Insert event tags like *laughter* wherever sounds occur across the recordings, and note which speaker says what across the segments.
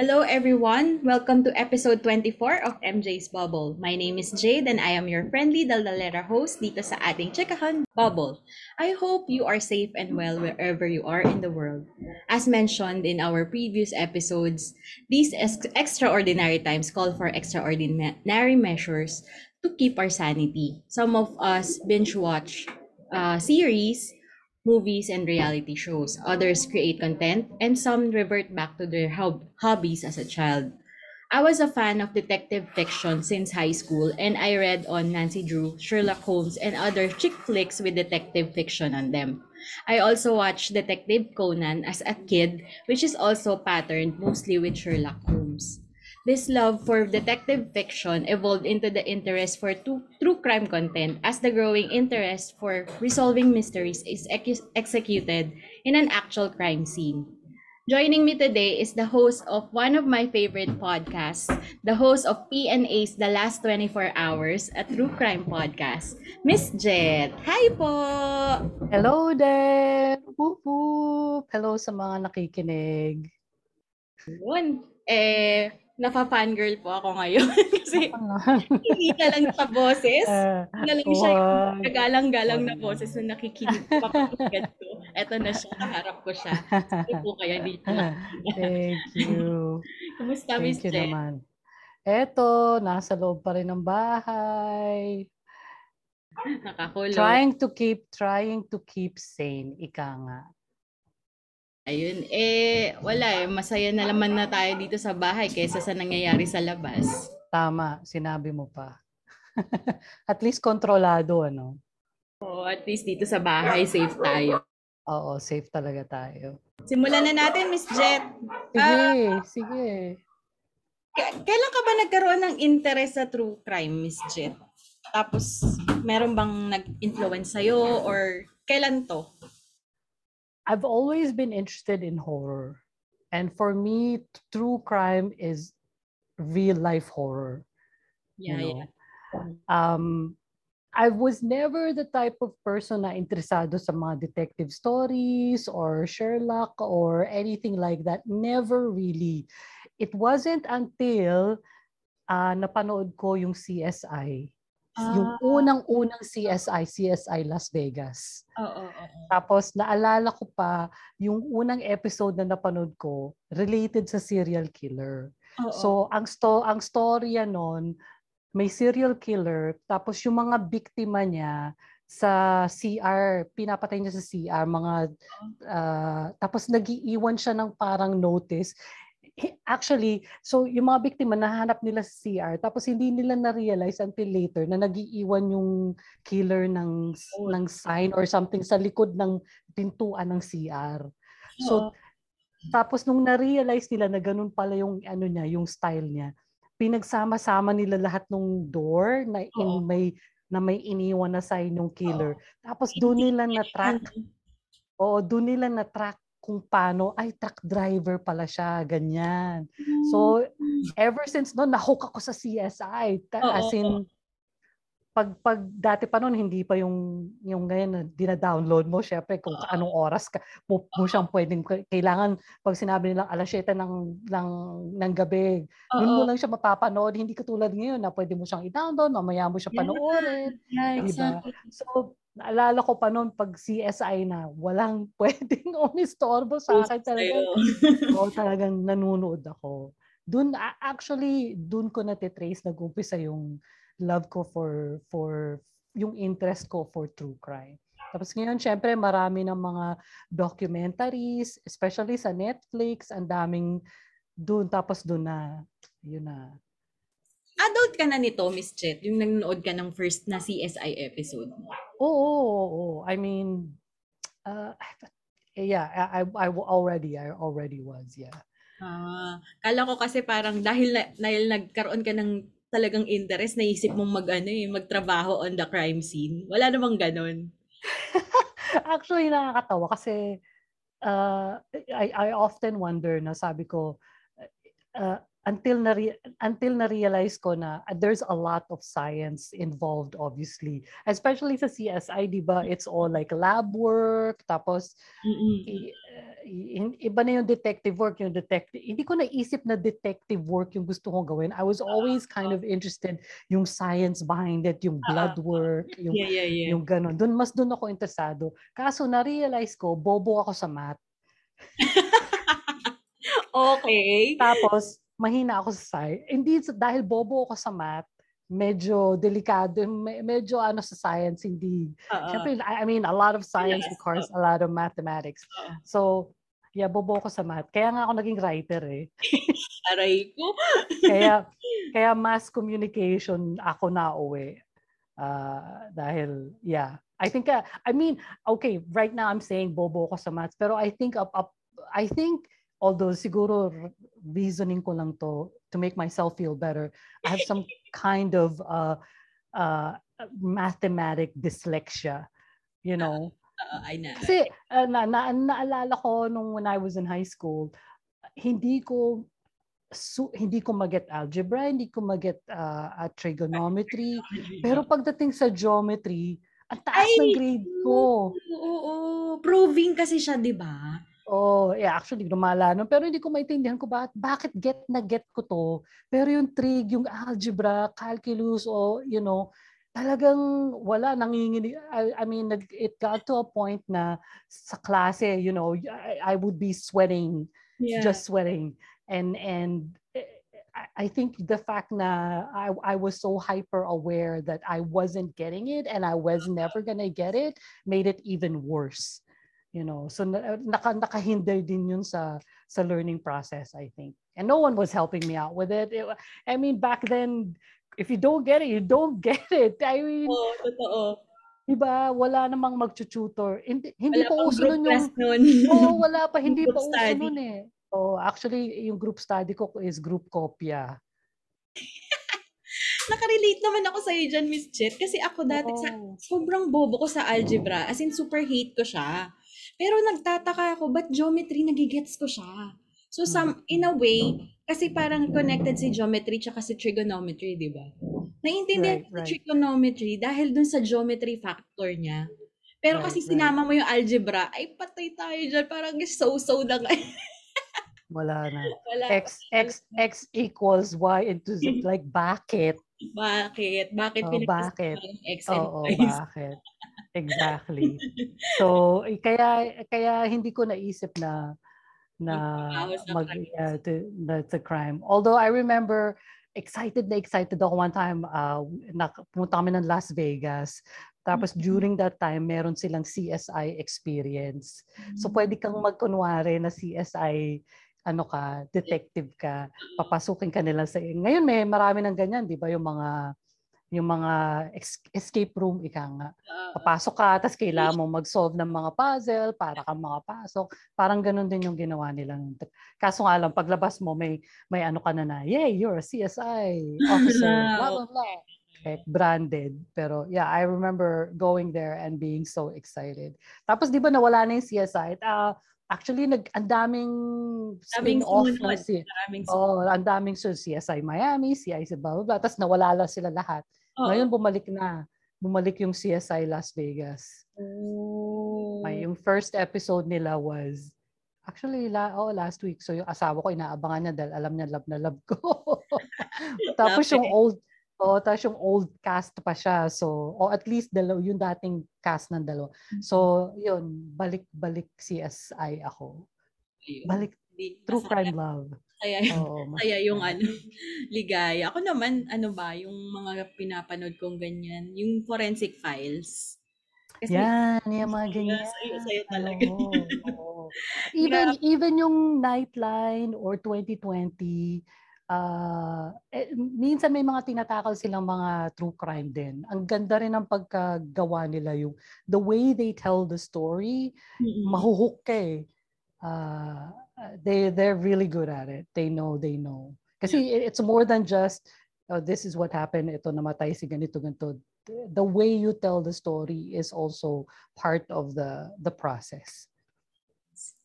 Speaker 1: Hello, everyone. Welcome to episode 24 of MJ's Bubble. My name is Jade and I am your friendly Daldalera host dito sa ating Chikahan Bubble. I hope you are safe and well wherever you are in the world. As mentioned in our previous episodes, these ex- extraordinary times call for extraordinary measures to keep our sanity. Some of us binge watch uh, series movies, and reality shows. Others create content, and some revert back to their hob- hobbies as a child. I was a fan of detective fiction since high school, and I read on Nancy Drew, Sherlock Holmes, and other chick flicks with detective fiction on them. I also watched Detective Conan as a kid, which is also patterned mostly with Sherlock Holmes. This love for detective fiction evolved into the interest for true, true crime content as the growing interest for resolving mysteries is ex- executed in an actual crime scene. Joining me today is the host of one of my favorite podcasts, the host of PNA's The Last 24 Hours, a true crime podcast, Miss Jet. Hi po!
Speaker 2: Hello there! Whoop! Hello sa mga nakikinig.
Speaker 1: Yun. Eh, nafa-fangirl po ako ngayon *laughs* kasi hindi na lang sa boses. *laughs* Uh, na lang siya yung kagalang-galang na boses na nakikinig papakinggan ko. Eto na siya, kaharap ko siya. Sige po kaya dito. *laughs*
Speaker 2: Thank you.
Speaker 1: Kumusta, Miss
Speaker 2: Thank you naman. Eto, nasa loob pa rin ng bahay.
Speaker 1: Nakakulong.
Speaker 2: Trying to keep, trying to keep sane, ika nga.
Speaker 1: Ayun, eh, wala eh. Masaya na naman na tayo dito sa bahay kaysa sa nangyayari sa labas.
Speaker 2: Tama, sinabi mo pa. *laughs* at least kontrolado, ano?
Speaker 1: Oo, at least dito sa bahay, safe tayo.
Speaker 2: Oo, safe talaga tayo.
Speaker 1: Simulan na natin, Miss Jet.
Speaker 2: Sige, uh, sige.
Speaker 1: K- kailan ka ba nagkaroon ng interest sa true crime, Miss Jet? Tapos, meron bang nag-influence sa'yo or kailan to?
Speaker 2: I've always been interested in horror. And for me, true crime is real life horror.
Speaker 1: Yeah, you know? yeah.
Speaker 2: Um, I was never the type of person na interesado sa mga detective stories or Sherlock or anything like that. Never really. It wasn't until uh, napanood ko yung CSI Ah. Yung unang-unang CSI, CSI Las Vegas.
Speaker 1: Oo, oo.
Speaker 2: Tapos naalala ko pa yung unang episode na napanood ko related sa serial killer. Oo. So ang sto ang storya noon may serial killer tapos yung mga biktima niya sa CR, pinapatay niya sa CR mga uh, tapos nagiiwan siya ng parang notice actually, so yung mga biktima nahanap nila sa CR tapos hindi nila na-realize until later na nagiiwan yung killer ng oh. ng sign or something sa likod ng pintuan ng CR. So oh. tapos nung na-realize nila na ganun pala yung ano niya, yung style niya, pinagsama-sama nila lahat ng door na in oh. may na may iniwan na sign ng killer. Tapos doon nila na track. Oo, doon nila na track kung paano, ay, truck driver pala siya, ganyan. So, hmm. ever since noon, nahook ako sa CSI. As in, pag, pag dati pa noon, hindi pa yung, yung ngayon na dina-download mo, syempre, kung anong oras ka, mo, mo siyang pwedeng, kailangan, pag sinabi nilang alas 7 ng, ng, ng gabi, doon mo lang siya mapapanood. Hindi katulad ngayon na pwede mo siyang i-download, mamaya mo siya panoorin.
Speaker 1: Yeah, exactly.
Speaker 2: Diba? So, naalala ko pa noon pag CSI na walang *laughs* pwedeng umistorbo sa akin talaga. *laughs* Oo, talagang nanonood ako. Doon actually doon ko na trace nag-umpisa yung love ko for for yung interest ko for true crime. Tapos ngayon, syempre, marami ng mga documentaries, especially sa Netflix, ang daming doon, tapos doon na, yun na,
Speaker 1: adult ka na nito, Miss Chet, yung nanonood ka ng first na CSI episode mo?
Speaker 2: Oo, oo, oo. I mean, uh, yeah, I, I already, I already was, yeah.
Speaker 1: Ah, kala ko kasi parang dahil, dahil nagkaroon ka ng talagang interest, naisip mong mag, ano, eh, magtrabaho on the crime scene. Wala namang ganon. *laughs*
Speaker 2: Actually, nakakatawa kasi uh, I, I often wonder na sabi ko, uh, until na until na realize ko na uh, there's a lot of science involved obviously. Especially sa CSI di ba? It's all like lab work tapos i, uh, iba na yung detective work yung detective hindi ko naisip na detective work yung gusto kong gawin. I was always kind of interested yung science behind it yung blood work yung
Speaker 1: yeah, yeah, yeah.
Speaker 2: yung ganun. Doon mas doon ako interesado. Kaso na realize ko bobo ako sa math. *laughs*
Speaker 1: Okay.
Speaker 2: Tapos mahina ako sa science. Hindi dahil bobo ako sa math, medyo delikado, medyo ano sa science, hindi. Uh-uh. Siyempre, I mean, a lot of science yes. requires a lot of mathematics. Uh-uh. So, yeah, bobo ako sa math. Kaya nga ako naging writer eh. *laughs*
Speaker 1: Aray ko.
Speaker 2: kaya, *laughs* kaya mass communication ako na uwi. Uh, dahil, yeah. I think, uh, I mean, okay, right now I'm saying bobo ako sa math, pero I think, up, up, I think, although siguro reasoning ko lang to to make myself feel better. I have some *laughs* kind of uh, uh, mathematic dyslexia, you know. *laughs*
Speaker 1: Uh, I know.
Speaker 2: Kasi uh, na, na, naalala ko nung when I was in high school, hindi ko so, hindi ko maget algebra, hindi ko maget uh, uh, trigonometry. Pero pagdating sa geometry, ang taas Ay, ng grade ko.
Speaker 1: Oo, oo, oo. Proving kasi siya, di ba?
Speaker 2: Oh, yeah, actually lumala no, pero hindi ko maintindihan ko bakit bakit get na get ko to. Pero yung trig, yung algebra, calculus o you know, talagang wala nanginginig I, I mean it got to a point na sa klase, you know, I, I would be sweating, yeah. just sweating. And and I think the fact na I, I was so hyper aware that I wasn't getting it and I was never gonna get it made it even worse you know so naka nakahinder din yun sa sa learning process I think and no one was helping me out with it, it I mean back then if you don't get it you don't *laughs* get it I mean
Speaker 1: oh, totoo
Speaker 2: Diba, wala namang mag-tutor. Hindi, hindi
Speaker 1: wala
Speaker 2: pa uso nun yung...
Speaker 1: Nun. *laughs*
Speaker 2: oh, *laughs* wala pa. Hindi pa uso nun eh. Oh, actually, yung group study ko is group kopya.
Speaker 1: Nakarelate naman ako sa'yo dyan, Miss Chet. Kasi ako dati, oh. sa, sobrang bobo ko sa algebra. As in, super hate ko siya. Pero nagtataka ako, ba't geometry nagigets ko siya? So some, in a way, kasi parang connected si geometry tsaka si trigonometry, di ba? Naiintindihan right, right. si trigonometry dahil dun sa geometry factor niya. Pero right, kasi sinama mo yung algebra, ay patay tayo dyan. Parang so-so na nga.
Speaker 2: Wala na. *laughs* Wala. X, X, X equals Y into Z. Like, bakit?
Speaker 1: Bakit? Bakit
Speaker 2: oh, bakit? X and oh, oh, bakit? Exactly. *laughs* So eh, kaya kaya hindi ko naisip na na mag uh, to, that's a crime. Although I remember excited na excited ako one time uh, na, pumunta kami ng Las Vegas. Tapos mm-hmm. during that time, meron silang CSI experience. So mm. pwede kang magkunwari na CSI ano ka, detective ka, papasukin ka nila sa ngayon may marami ng ganyan, 'di ba, yung mga yung mga escape room, ika nga. Papasok ka, tapos kailangan mo *laughs* mag-solve ng mga puzzle para ka makapasok. Parang ganun din yung ginawa nila. Kaso nga lang, paglabas mo, may, may ano ka na na, yay, you're a CSI officer, blah, blah, blah. Okay, branded. Pero yeah, I remember going there and being so excited. Tapos di ba nawala na yung CSI? Uh, Actually, nag ang daming spin-off na si Oh, ang daming so CSI Miami, CSI blah, blah, blah. Tapos nawala lang sila lahat. Oh. Ngayon bumalik na. Bumalik yung CSI Las Vegas.
Speaker 1: Oh.
Speaker 2: May yung first episode nila was Actually, la, oh, last week. So yung asawa ko inaabangan niya dahil alam niya love na love ko. *laughs* Tapos yung old Oo, tapos yung old cast pa siya. So, o at least dalaw, yung dating cast ng dalawa. Mm-hmm. So, yun, balik-balik CSI ako. Ayun. Balik, true crime love.
Speaker 1: Kaya, Oo, *laughs* kaya yung ano, ligaya. Ako naman, ano ba, yung mga pinapanood kong ganyan, yung forensic files.
Speaker 2: Kasi, Yan, yung mga ganyan.
Speaker 1: Sa'yo, sa'yo talaga.
Speaker 2: Oo, *laughs* oo. even, even yung Nightline or 2020, uh, eh, minsan may mga tinatakal silang mga true crime din. Ang ganda rin ng pagkagawa nila yung the way they tell the story, mm-hmm. mahuhook ka eh. Uh, they they're really good at it. They know, they know. Kasi yeah. it's more than just oh, this is what happened, ito namatay si ganito, ganito. The way you tell the story is also part of the the process.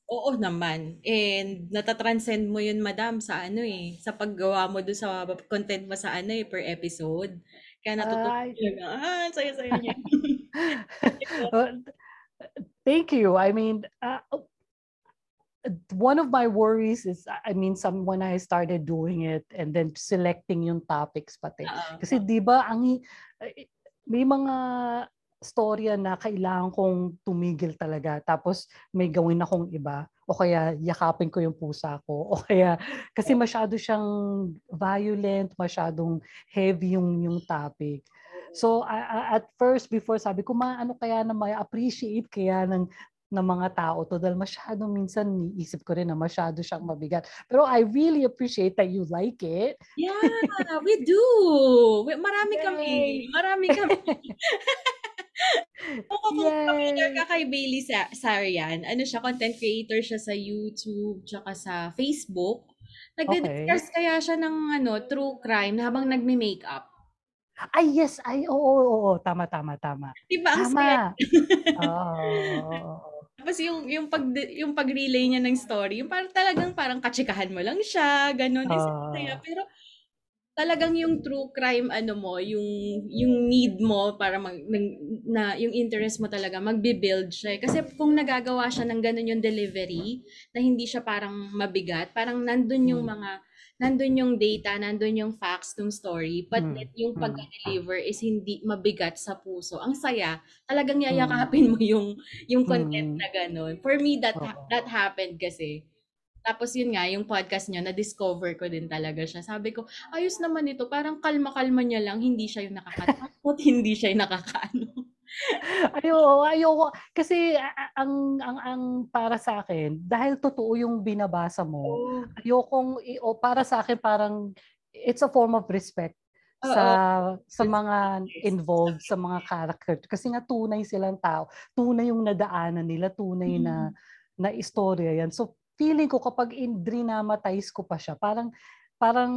Speaker 1: Oo naman. And natatranscend mo yun, madam, sa ano eh, sa paggawa mo doon sa content mo sa ano eh, per episode. Kaya natutuwa uh, ah, saya-saya niya. *laughs*
Speaker 2: Thank you. I mean, uh, one of my worries is, I mean, some when I started doing it and then selecting yung topics pati. Uh-huh. Kasi di ba, ang, may mga storya na kailangan kong tumigil talaga. Tapos may gawin akong iba. O kaya yakapin ko yung pusa ko. *laughs* O kaya, kasi masyado siyang violent, masyadong heavy yung, yung topic. So uh, at first, before sabi ko, ma, ano kaya na may appreciate kaya ng ng mga tao to dahil masyado minsan isip ko rin na masyado siyang mabigat. Pero I really appreciate that you like it.
Speaker 1: Yeah, we do. Marami Yay. kami. Marami kami. *laughs* Oo, kung familiar ka kay Bailey Sa- Sarian, ano siya, content creator siya sa YouTube, tsaka sa Facebook. Nagde-discuss okay. kaya siya ng ano, true crime habang nagme-makeup.
Speaker 2: Ay, yes. Ay, oo, oo, oo. Tama, tama, tama.
Speaker 1: Diba ang
Speaker 2: tama. oo.
Speaker 1: Tapos yung, yung, pag, yung pag-relay niya ng story, yung parang talagang parang katsikahan mo lang siya, ganun. Uh, Pero talagang yung true crime ano mo, yung yung need mo para mag na yung interest mo talaga magbi-build siya. Kasi kung nagagawa siya ng ganun yung delivery na hindi siya parang mabigat, parang nandun yung hmm. mga nandun yung data, nandun yung facts ng story, but mm. yung hmm. pag-deliver is hindi mabigat sa puso. Ang saya, talagang hmm. yayakapin mo yung yung content mm. na ganun. For me that oh. that happened kasi tapos yun nga, yung podcast niya, na-discover ko din talaga siya. Sabi ko, ayos naman ito. Parang kalma-kalma niya lang. Hindi siya yung nakakatakot, *laughs* hindi siya yung nakakaano. *laughs*
Speaker 2: ayoko, ayoko. Kasi ang, ang, ang para sa akin, dahil totoo yung binabasa mo, oh. ayokong, o para sa akin parang, it's a form of respect sa Uh-oh. sa mga involved sa mga character kasi nga tunay silang tao tunay yung nadaanan nila tunay mm. na na istorya yan so feeling ko kapag drinamatize ko pa siya, parang parang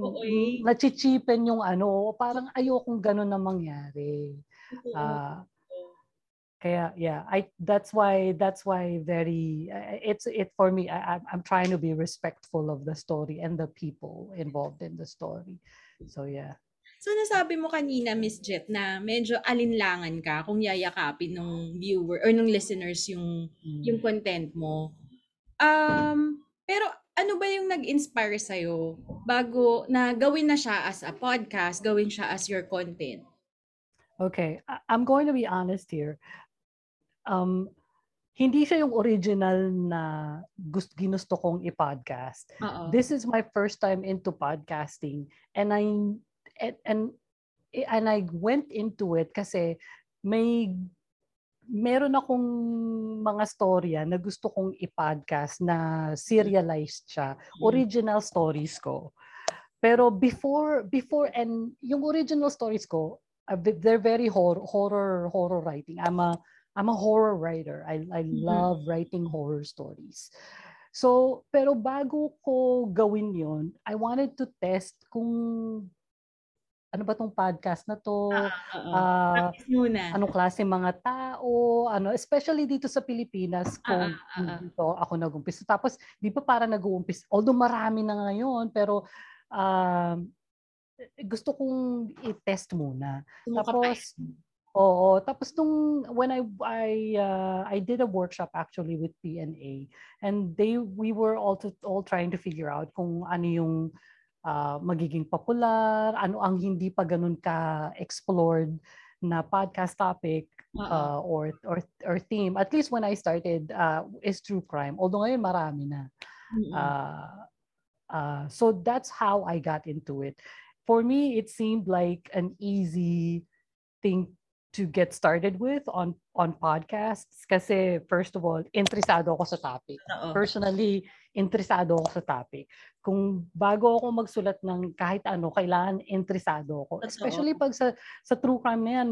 Speaker 2: okay. nachichipen yung ano, parang ayokong ganun na mangyari. Uh, kaya yeah, I that's why that's why very it's it for me I I'm trying to be respectful of the story and the people involved in the story. So yeah.
Speaker 1: So nasabi mo kanina Miss Jet na medyo alinlangan ka kung yayakapin ng viewer or ng listeners yung hmm. yung content mo. Um, pero ano ba yung nag-inspire sa'yo bago na gawin na siya as a podcast, gawin siya as your content?
Speaker 2: Okay, I'm going to be honest here. Um, hindi siya yung original na gusto ginusto kong i-podcast. Uh-oh. This is my first time into podcasting and I and, and and I went into it kasi may meron akong mga storya na gusto kong i-podcast na serialized siya. Mm. Original stories ko. Pero before before and yung original stories ko, they're very horror horror horror writing. I'm a I'm a horror writer. I I mm-hmm. love writing horror stories. So, pero bago ko gawin 'yon, I wanted to test kung ano ba tong podcast na to? Uh, uh, anong klase mga tao? Ano, especially dito sa Pilipinas kung uh, uh, uh, dito ako nag-umpisa. Tapos, di ba para nag-uumpisa? Although marami na ngayon, pero uh, gusto kong i-test muna. Tapos, Oo, tapos nung when I I uh, I did a workshop actually with PNA and they we were all to, all trying to figure out kung ano yung uh, magiging popular, ano ang hindi pa ganun ka-explored na podcast topic uh, or, or or theme. At least when I started uh, is true crime. Although ngayon marami na. Uh, uh, so that's how I got into it. For me, it seemed like an easy thing to get started with on on podcasts kasi first of all, interesado ako sa topic. Uh-oh. Personally, interesado ako sa topic. Kung bago ako magsulat ng kahit ano, kailangan interesado ako. Uh-oh. Especially pag sa sa true crime na yan,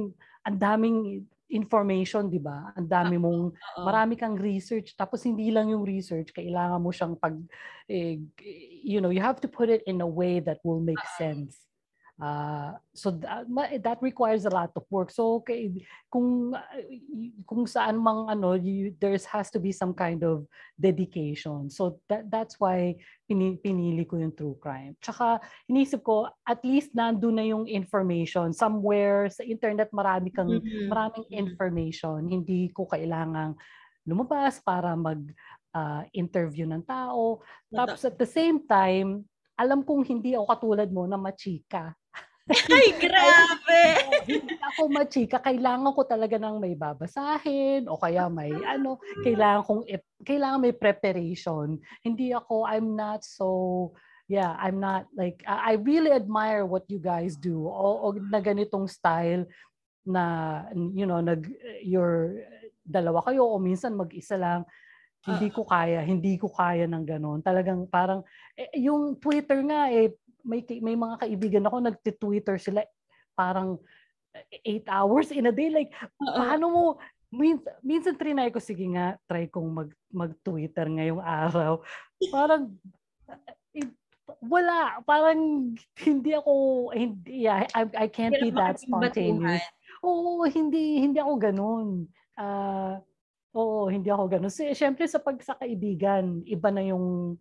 Speaker 2: ang daming information, 'di ba? Ang dami mong Uh-oh. marami kang research tapos hindi lang yung research, kailangan mo siyang pag eh, you know, you have to put it in a way that will make Uh-oh. sense Uh, so that, that requires a lot of work. So okay, kung kung saan mang ano, you, there has to be some kind of dedication. So that that's why pinili, pinili ko yung true crime. Tsaka inisip ko at least nandoon na yung information somewhere sa internet marami kang mm-hmm. maraming mm-hmm. information. Hindi ko kailangang lumabas para mag uh, interview ng tao. Tapos at the same time, alam kong hindi ako katulad mo na machika. *laughs*
Speaker 1: Ay, grabe!
Speaker 2: Hindi ako machika. Kailangan ko talaga ng may babasahin o kaya may *laughs* ano, kailangan kong, kailangan may preparation. Hindi ako, I'm not so, yeah, I'm not like, I really admire what you guys do. O, o na ganitong style na, you know, nag, your, dalawa kayo o minsan mag-isa lang. Hindi ko kaya, hindi ko kaya ng ganun. Talagang parang, eh, yung Twitter nga eh, may may mga kaibigan ako nagti-Twitter sila parang 8 hours in a day. Like Uh-oh. paano mo minsan, minsan trinay ko sige nga try kong mag mag-Twitter ngayong araw. Parang eh, wala parang hindi ako hindi yeah, I, I can't be that spontaneous. Oo hindi hindi ako ganoon uh, oo hindi ako ganoon so, syempre sa pag sa kaibigan iba na yung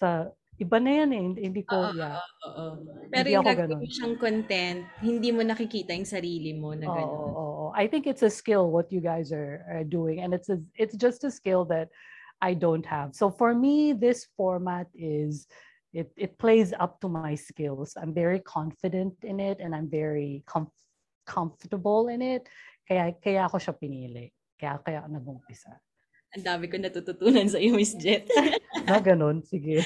Speaker 2: sa iba na yan eh. Hindi ko, uh, yeah.
Speaker 1: Uh, uh, Pero hindi yung gagawin siyang content, hindi mo nakikita yung sarili mo na gano'n.
Speaker 2: Oo, oh, oh, I think it's a skill what you guys are, are doing. And it's a, it's just a skill that I don't have. So for me, this format is, it, it plays up to my skills. I'm very confident in it and I'm very com- comfortable in it. Kaya, kaya ako siya pinili. Kaya, kaya ako nag-umpisa.
Speaker 1: Ang dami ko natututunan sa iyo, Miss Jet.
Speaker 2: na *laughs* ganun, sige.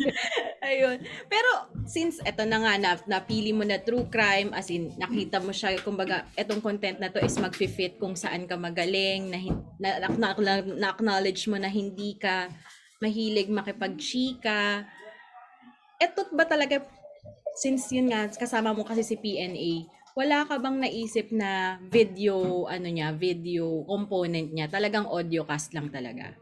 Speaker 2: *laughs*
Speaker 1: Ayun. Pero since eto na nga na napili mo na true crime as in nakita mo siya kumbaga etong content na to is magfi-fit kung saan ka magaling na na, na, na, na acknowledge mo na hindi ka mahilig makipagchika. Eto ba talaga since yun nga kasama mo kasi si PNA, wala ka bang naisip na video, ano niya, video component niya? Talagang audio cast lang talaga?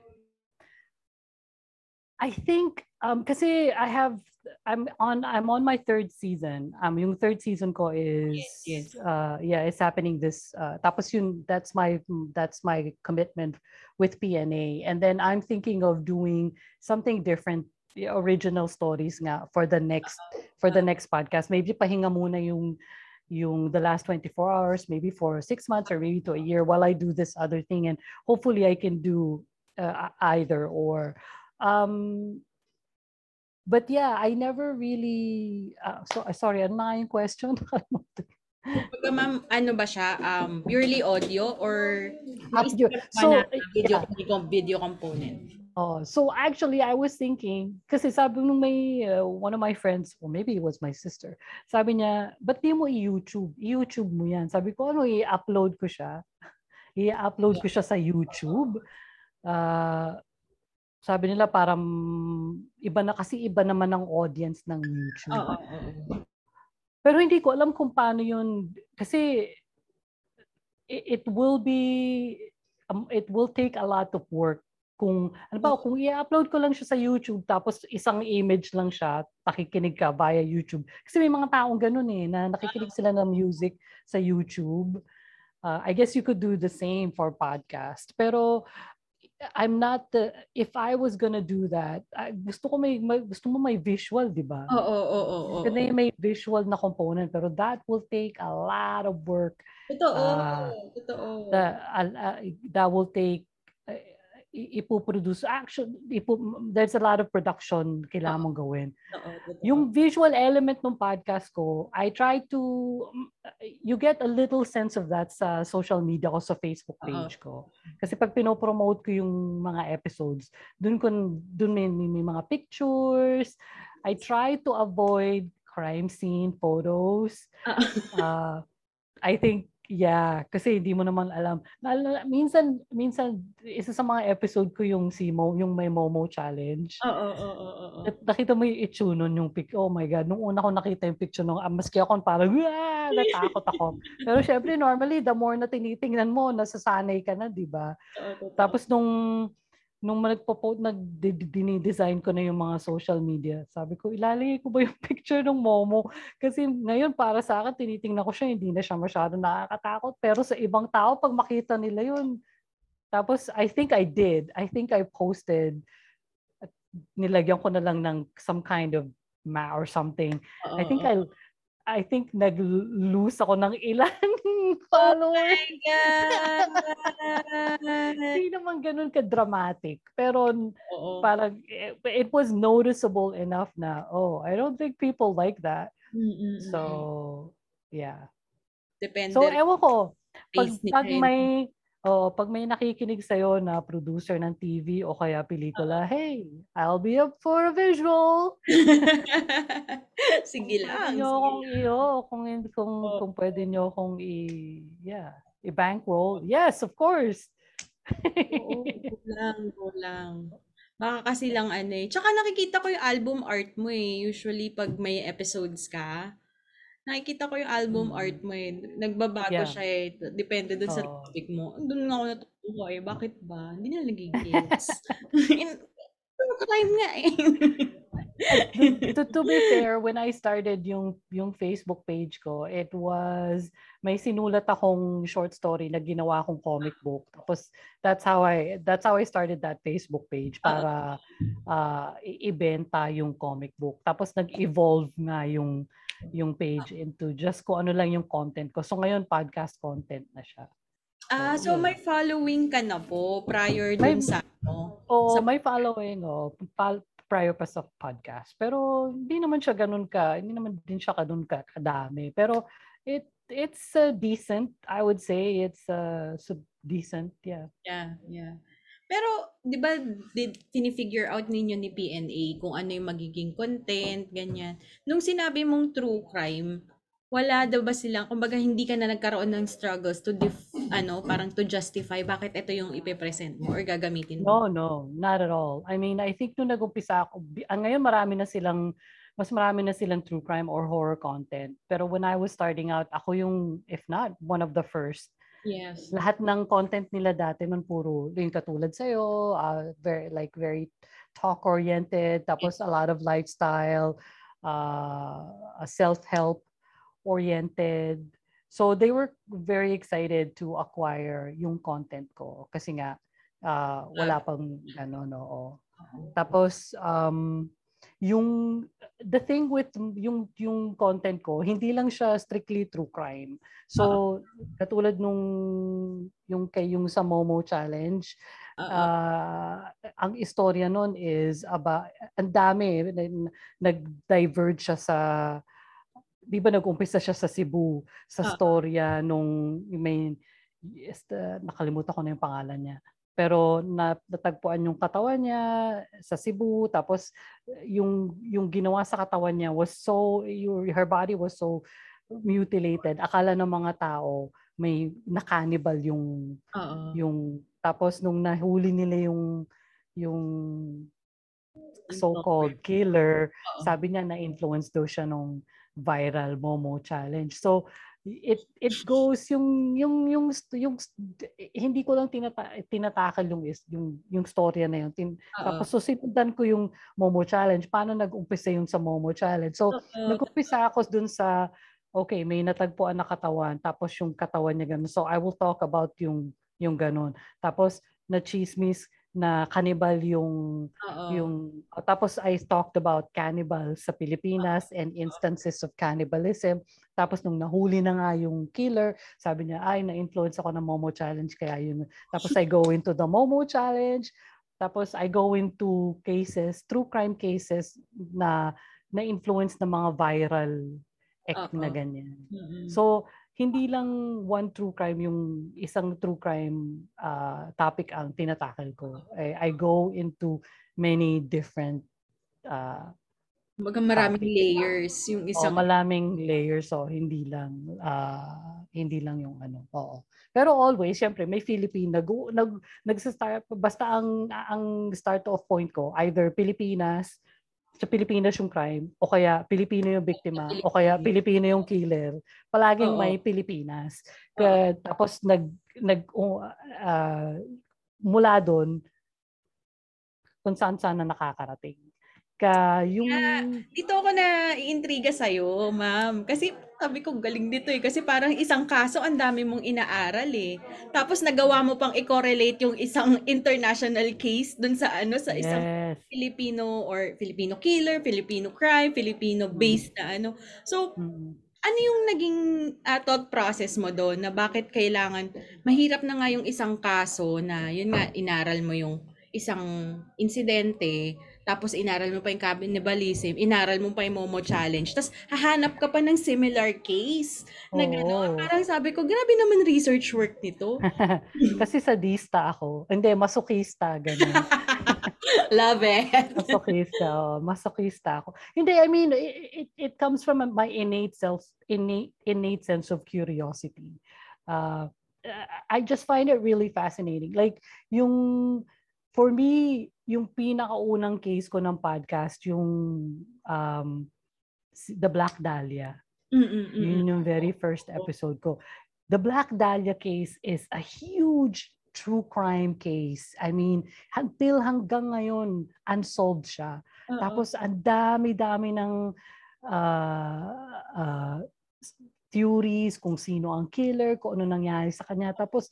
Speaker 2: I think um kasi I have I'm on I'm on my third season. Um yung third season ko is yes, yes. uh yeah, it's happening this uh tapos yun that's my that's my commitment with PNA. And then I'm thinking of doing something different original stories nga for the next for the next podcast. Maybe pahinga muna yung yung the last 24 hours, maybe for six months or maybe to a year while I do this other thing. And hopefully I can do uh, either or. Um, but yeah, I never really, uh, so sorry, ano na yung question? *laughs*
Speaker 1: Pagka ma'am, ano ba siya? Um, purely audio or
Speaker 2: audio. So,
Speaker 1: video, yeah. video component?
Speaker 2: Oh, so actually I was thinking, kasi sabi nung may, uh, one of my friends, or maybe it was my sister, sabi niya, ba't di mo i-YouTube? I-YouTube mo yan. Sabi ko, ano, i-upload ko siya. *laughs* I-upload ko siya sa YouTube. Uh, sabi nila parang iba na kasi iba naman ang audience ng YouTube. Oh, oh, oh. Pero hindi ko alam kung paano yun kasi it, it will be um, it will take a lot of work kung ano ba kung i-upload ko lang siya sa YouTube tapos isang image lang siya pakikinig ka via YouTube. Kasi may mga taong ganun eh na nakikinig sila ng music sa YouTube. Uh, I guess you could do the same for podcast. Pero I'm not the if I was gonna do that I, gusto ko may, may gusto mo may visual di ba?
Speaker 1: Oo oo oo oo.
Speaker 2: May visual na component pero that will take a lot of work.
Speaker 1: Totoo uh, totoo.
Speaker 2: that, uh, that will take ipoproduce. Actually, ipo, there's a lot of production kailangan mong gawin. Yung visual element ng podcast ko, I try to, you get a little sense of that sa social media ko, sa Facebook page ko. Kasi pag pinopromote ko yung mga episodes, dun, ko, dun may, may mga pictures. I try to avoid crime scene photos. Uh, *laughs* I think Yeah, kasi hindi mo naman alam. Naalala, minsan, minsan, isa sa mga episode ko yung si Mo, yung may Momo challenge.
Speaker 1: Oo, oo, oo, oo.
Speaker 2: Nakita mo yung itsue nun, yung pic. Oh my God, nung una ko nakita yung picture nung, ah, maski ako parang, ah, natakot ako. Pero syempre, normally, the more na tinitingnan mo, nasasanay ka na, di ba? Tapos nung, nung nagpo nag-design ko na yung mga social media, sabi ko, ilalagay ko ba yung *laughs* picture ng Momo? Kasi ngayon para sa akin, tinitingnan ko siya, hindi na siya masyado nakakatakot. Pero sa ibang tao, pag makita nila yun, tapos I think I did. I think I posted, nilagyan ko na lang ng some kind of ma or something. Uh-oh. I think I I think nag-lose ako ng ilan *laughs* followers. Oh my God! Hindi naman ganun ka-dramatic. Pero Oo. parang it, it was noticeable enough na, oh, I don't think people like that. Mm-mm. So, yeah.
Speaker 1: Depende.
Speaker 2: So, ewan ko. Pag, pag may Oh, pag may nakikinig sa'yo na producer ng TV o kaya pelikula, hey, I'll be up for a visual. *laughs*
Speaker 1: sige lang.
Speaker 2: Nyo kung iyo, kung kung oh. kung pwede nyo kung i yeah, i-bankroll. Yes, of course.
Speaker 1: Oo, go lang, go *laughs* lang. Baka kasi lang ano eh. Tsaka nakikita ko yung album art mo eh. Usually pag may episodes ka, nakikita ko yung album mm. art mo eh. Nagbabago yeah. siya eh. Depende dun oh. sa topic mo. Doon ako natutuwa eh. Bakit ba? Hindi na nagigets. *laughs* Crime nga eh.
Speaker 2: to, to be fair, when I started yung yung Facebook page ko, it was may sinulat akong short story na ginawa akong comic book. Tapos that's how I that's how I started that Facebook page para uh, ibenta yung comic book. Tapos nag-evolve nga yung yung page into just ko ano lang yung content ko. So ngayon podcast content na siya.
Speaker 1: Ah, so, so may following ka na po prior dun sa ano?
Speaker 2: Oo, sa... may following oh, prior pa sa podcast. Pero hindi naman siya ganun ka, hindi naman din siya ganun ka kadami. Pero it it's uh, decent, I would say. It's uh, so decent, yeah.
Speaker 1: Yeah, yeah. Pero, di ba, tinifigure out ninyo ni PNA kung ano yung magiging content, ganyan. Nung sinabi mong true crime, wala daw ba silang, kumbaga hindi ka na nagkaroon ng struggles to def, ano, parang to justify bakit ito yung ipe-present mo or gagamitin
Speaker 2: mo? No, no, not at all. I mean, I think nung nag-umpisa ako, ang ngayon marami na silang, mas marami na silang true crime or horror content. Pero when I was starting out, ako yung, if not, one of the first
Speaker 1: Yes.
Speaker 2: Lahat ng content nila dati man puro yung katulad sa'yo, uh, very, like very talk-oriented, tapos a lot of lifestyle, uh, self-help oriented. So they were very excited to acquire yung content ko kasi nga uh, wala pang ano no. Tapos um yung the thing with yung yung content ko, hindi lang siya strictly true crime. So uh-huh. katulad nung yung kay yung sa Momo challenge, uh-huh. uh, ang istorya noon is about ang dami nag-diverge siya sa di ba nag-umpisa siya sa Cebu sa uh-huh. storya nung may yes, uh, nakalimutan ko na yung pangalan niya pero natagpuan yung katawan niya sa Cebu tapos yung yung ginawa sa katawan niya was so your, her body was so mutilated akala ng mga tao may nakanibal yung Uh-oh. yung tapos nung nahuli nila yung yung so-called killer Uh-oh. sabi niya na influence daw siya nung viral Momo challenge so it it goes yung yung yung yung, hindi ko lang tinata, tinatakal yung is yung yung storya na yun. Tin, tapos so sinundan ko yung Momo challenge. Paano nag-umpisa yung sa Momo challenge? So Uh-oh. nag-umpisa ako dun sa okay, may natagpuan na katawan tapos yung katawan niya ganun. So I will talk about yung yung ganun. Tapos na chismis na cannibal yung Uh-oh. yung uh, tapos I talked about cannibal sa Pilipinas and instances of cannibalism tapos nung nahuli na nga yung killer sabi niya ay na-influence ako ng Momo challenge kaya yun tapos I go into the Momo challenge tapos I go into cases true crime cases na na-influence ng mga viral act Uh-oh. na ganyan mm-hmm. so hindi lang one true crime yung isang true crime uh, topic ang tinatakal ko. I, I go into many different uh,
Speaker 1: Baga maraming topics. layers yung isang
Speaker 2: oh, maraming layers so hindi lang uh, hindi lang yung ano. Oo. Pero always syempre may Philippine nag nag nagsa-start basta ang ang start off point ko either Pilipinas sa Pilipinas yung crime o kaya Pilipino yung biktima o kaya Pilipino yung killer palaging Oo. may Pilipinas Kaya, tapos nag nag uh, mula doon kung saan saan na nakakarating. Ka yung
Speaker 1: yeah, dito ako na iintriga sa iyo, ma'am. Kasi sabi ko galing dito eh kasi parang isang kaso ang dami mong inaaral eh. Tapos nagawa mo pang i-correlate yung isang *laughs* international case dun sa ano sa isang
Speaker 2: yes.
Speaker 1: Filipino or Filipino killer, Filipino crime, Filipino based mm. na ano. So mm ano yung naging uh, thought process mo doon na bakit kailangan mahirap na nga yung isang kaso na yun nga inaral mo yung isang insidente tapos inaral mo pa yung cannibalism, inaral mo pa yung Momo Challenge, tapos hahanap ka pa ng similar case na gano'n. Parang sabi ko, grabe naman research work nito. *laughs*
Speaker 2: Kasi sadista ako. Hindi, masokista, gano'n. *laughs*
Speaker 1: Love it.
Speaker 2: masokista, oh, masokista ako. Hindi, I mean, it, it, it comes from my innate self, innate, innate sense of curiosity. Uh, I just find it really fascinating. Like, yung for me, yung pinakaunang case ko ng podcast, yung um, The Black Dahlia.
Speaker 1: Mm-mm-mm.
Speaker 2: Yun yung very first episode ko. The Black Dahlia case is a huge true crime case. I mean, until hanggang ngayon, unsolved siya. Uh-oh. Tapos, ang dami-dami ng uh, uh, theories kung sino ang killer, kung ano nangyari sa kanya. Tapos,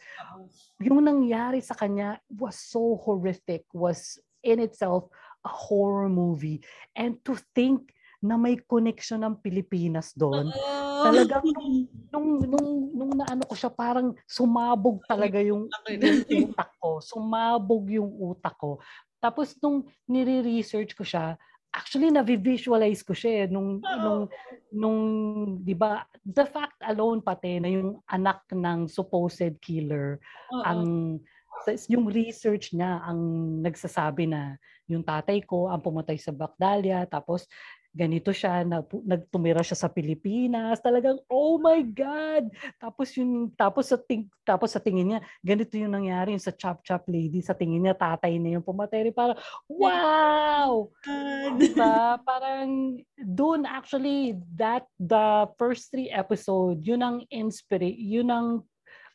Speaker 2: yung nangyari sa kanya was so horrific, was in itself a horror movie. And to think na may connection ng Pilipinas doon. Oh. Talagang nung, nung, nung, nung naano ko siya, parang sumabog talaga yung, yung utak ko. Sumabog yung utak ko. Tapos nung nire-research ko siya, actually na-visualize ko siya eh, nung nung nung 'di ba the fact alone pati na yung anak ng supposed killer Uh-oh. ang yung research niya ang nagsasabi na yung tatay ko ang pumatay sa Bagdalia tapos ganito siya, na, nagtumira siya sa Pilipinas, talagang oh my god. Tapos yung tapos sa ting, tapos sa tingin niya, ganito yung nangyari yung sa Chop Chop Lady, sa tingin niya tatay na yung pumatay, para wow. Diba? Parang doon actually that the first three episode, yun ang inspire, yun ang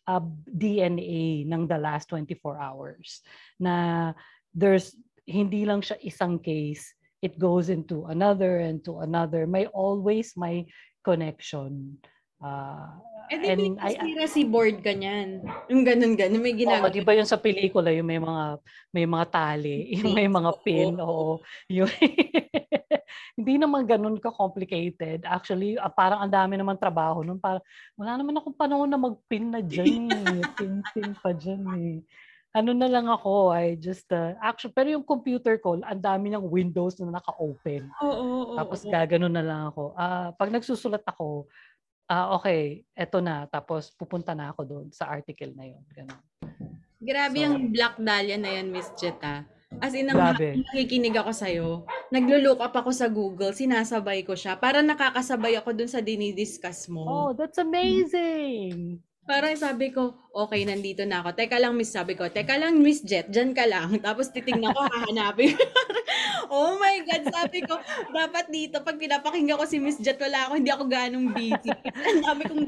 Speaker 2: uh, DNA ng the last 24 hours na there's hindi lang siya isang case it goes into another and to another. May always may connection. Uh,
Speaker 1: and then and may conspiracy I, board ganyan. Yung ganun ganun may ginagawa.
Speaker 2: Oh, di ba yung sa pelikula yung may mga may mga tali, *laughs* yung may mga *laughs* pin o yung *laughs* hindi naman ganun ka complicated. Actually, uh, parang ang dami naman trabaho nun. Parang wala naman akong panahon na magpin na diyan eh. Pin-pin pa diyan eh ano na lang ako, I just, uh, actually, pero yung computer ko, ang dami ng windows na naka-open.
Speaker 1: Oo, oo, oo.
Speaker 2: Tapos gaganon na lang ako. Uh, pag nagsusulat ako, uh, okay, eto na. Tapos pupunta na ako doon sa article na yun. Ganun.
Speaker 1: Grabe so, yung Black Dahlia na yan, Miss Jetta. As in, ang nakikinig ako sa'yo, naglo-look up ako sa Google, sinasabay ko siya. Para nakakasabay ako dun sa dinidiscuss mo.
Speaker 2: Oh, that's amazing!
Speaker 1: Parang sabi ko, okay, nandito na ako. Teka lang, miss, sabi ko. Teka lang, miss Jet, dyan ka lang. *laughs* Tapos titingnan ko, hahanapin. *laughs* oh my God, sabi ko, dapat dito, pag pinapakinggan ko si Miss Jet, wala ako, hindi ako ganong busy. *laughs* Ang dami kong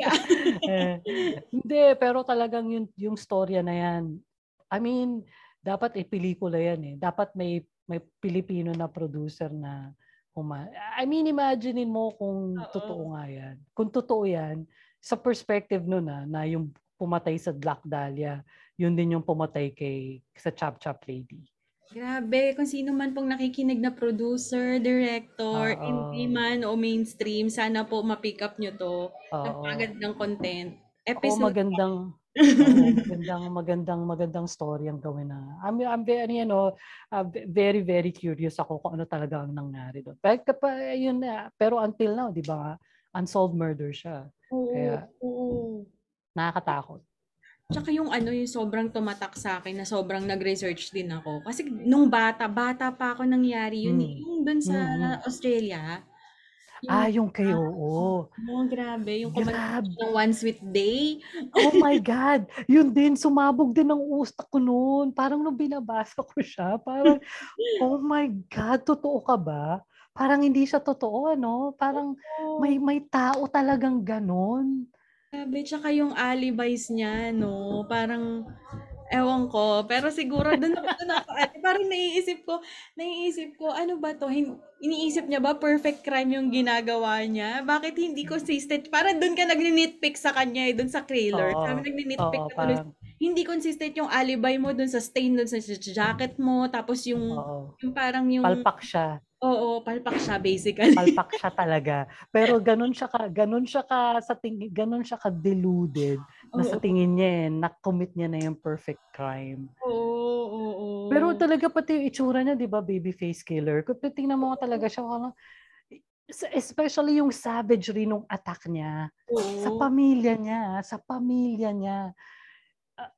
Speaker 2: eh, Hindi, pero talagang yung, yung storya na yan, I mean, dapat eh, pelikula yan eh. Dapat may, may Pilipino na producer na uma. I mean, imaginein mo kung Uh-oh. totoo nga yan. Kung totoo yan, sa perspective no na, na yung pumatay sa Black Dahlia, yun din yung pumatay kay sa Chop Chop Lady.
Speaker 1: Grabe, kung sino man pong nakikinig na producer, director, Uh-oh. indie man o mainstream, sana po ma-pick up nyo to. Napagandang content.
Speaker 2: Episode. *laughs* Oo, magandang, oh, magandang, magandang, magandang story ang gawin na. I'm, I'm very, you know, uh, very, very curious ako kung ano talaga ang nangyari doon. Pero, yun, pero until now, di ba, unsolved murder siya.
Speaker 1: Oo,
Speaker 2: Kaya,
Speaker 1: oo.
Speaker 2: nakakatakot.
Speaker 1: Tsaka yung ano, yung sobrang tumatak sa akin na sobrang nag-research din ako. Kasi nung bata, bata pa ako nangyari yun. Hmm. Yung dun sa hmm. Australia.
Speaker 2: Yung, ah, yung kayo, oo.
Speaker 1: Oh, grabe. Yung grabe. ng One Sweet Day.
Speaker 2: oh my God. Yun din, sumabog din ang usta ko noon. Parang nung binabasa ko siya, parang, oh my God, totoo ka ba? Parang hindi siya totoo, ano? Parang oh. may may tao talagang ganon.
Speaker 1: Sabi, tsaka yung alibis niya, no? Parang, Ewan ko, pero siguro doon doon ako, at parang naiisip ko, naiisip ko, ano ba to? Iniisip niya ba perfect crime yung ginagawa niya? Bakit hindi consistent? Parang doon ka nagni-nitpick sa kanya, eh, doon sa trailer.
Speaker 2: Oo.
Speaker 1: Sabi nagni-nitpick
Speaker 2: Oo,
Speaker 1: ka
Speaker 2: parang,
Speaker 1: Hindi consistent yung alibi mo doon sa stain doon sa jacket mo, tapos yung,
Speaker 2: oo.
Speaker 1: yung parang yung,
Speaker 2: Palpak siya.
Speaker 1: Oo, palpak siya basically.
Speaker 2: Palpak siya talaga. Pero *laughs* ganun siya ka, ganun siya ka sa tingin, ganun siya ka deluded na sa tingin niya eh, na-commit niya na yung perfect crime.
Speaker 1: Oo, oo, oo.
Speaker 2: Pero talaga pati yung itsura niya, 'di ba, baby face killer. Kung titingnan mo nga talaga siya, parang, especially yung savagery nung attack niya
Speaker 1: Oo.
Speaker 2: sa pamilya niya, sa pamilya niya. Ah,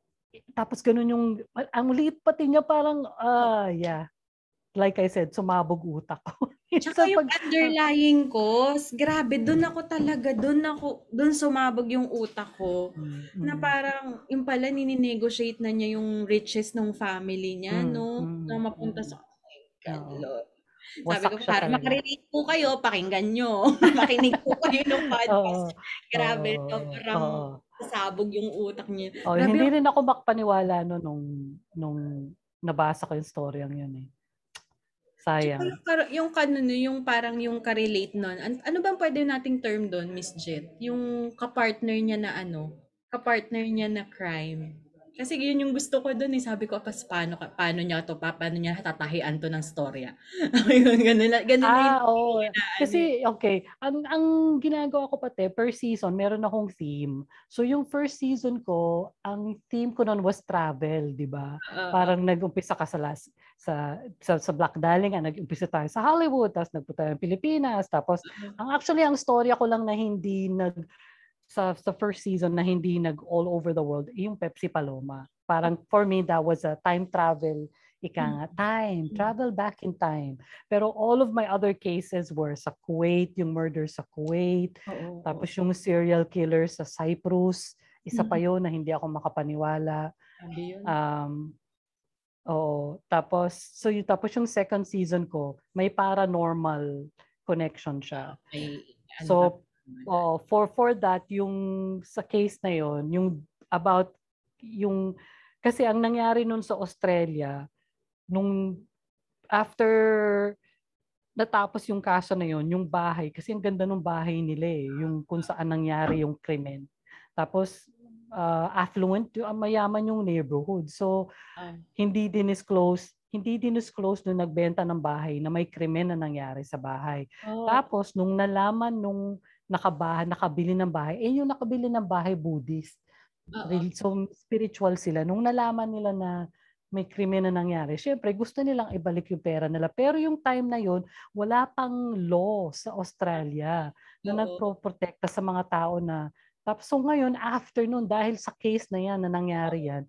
Speaker 2: tapos ganun yung, ang liit pati niya parang, ah, yeah. Like I said, sumabog utak ko. *laughs*
Speaker 1: Tsaka
Speaker 2: Sa
Speaker 1: yung
Speaker 2: pag-
Speaker 1: underlying cause, grabe, doon ako talaga, doon ako, doon sumabog yung utak ko.
Speaker 2: Mm,
Speaker 1: Na
Speaker 2: mm,
Speaker 1: parang, yung pala, nininegotiate na niya yung riches ng family niya,
Speaker 2: Mm,
Speaker 1: no?
Speaker 2: mm,
Speaker 1: Na mapunta
Speaker 2: mm.
Speaker 1: sa, oh my God,
Speaker 2: Oo.
Speaker 1: Lord. Sabi ko, para makarelate po kayo, pakinggan nyo. *laughs* Makinig po kayo ng *laughs* podcast. Grabe,
Speaker 2: oo,
Speaker 1: sobrang
Speaker 2: oo.
Speaker 1: sabog yung utak niya.
Speaker 2: Oh,
Speaker 1: Grabe
Speaker 2: hindi rin ako makapaniwala no nung nung nabasa ko yung storyang yun eh. Sayang.
Speaker 1: Yung, par- yung kanuno, yung parang yung ka-relate nun. An- ano bang pwede nating term doon, Miss Jet? Yung kapartner niya na ano? Kapartner niya na crime. Kasi yun yung gusto ko doon eh. Sabi ko, pas, paano, paano niya to, pa, paano niya tatahian to ng storya. *laughs* ganun, na- ganun na.
Speaker 2: Ah, oo.
Speaker 1: ano
Speaker 2: Kasi, okay, ang, ang ginagawa ko pati, per season, meron akong theme. So, yung first season ko, ang theme ko noon was travel, di ba?
Speaker 1: Oo.
Speaker 2: Parang nag-umpisa ka sa, las, sa, sa, sa Black Darling, ah, nag-umpisa tayo sa Hollywood, tapos nagpunta tayo Pilipinas, tapos, ang actually, ang storya ko lang na hindi nag, sa, sa first season na hindi nag all over the world, yung Pepsi Paloma. Parang for me, that was a time travel ika nga, time, travel back in time. Pero all of my other cases were sa Kuwait, yung murder sa Kuwait,
Speaker 1: Oo.
Speaker 2: tapos yung serial killer sa Cyprus, isa pa
Speaker 1: Mhm.
Speaker 2: yun na hindi ako makapaniwala. Um, oo, tapos, so yung, tapos yung second season ko, may paranormal connection siya.
Speaker 1: Ano
Speaker 2: So? Oh, for for that yung sa case na yon, yung about yung kasi ang nangyari nun sa Australia nung after natapos yung kaso na yon, yung bahay kasi ang ganda ng bahay nila eh, yung kung saan nangyari yung krimen. Tapos uh, affluent, yung mayaman yung neighborhood. So
Speaker 1: Ah.
Speaker 2: hindi dinisclose hindi dinisclose nung nagbenta ng bahay na may krimen na nangyari sa bahay.
Speaker 1: Oh,
Speaker 2: Tapos, nung nalaman nung nakabahay, nakabili ng bahay, eh yung nakabili ng bahay Buddhist. Real- So, spiritual sila. Nung nalaman nila na may krimen na nangyari, syempre gusto nilang ibalik yung pera nila. Pero yung time na yon wala pang law sa Australia na nagpro-protekta sa mga tao na tapos so ngayon, after nun, dahil sa case na yan na nangyari yan,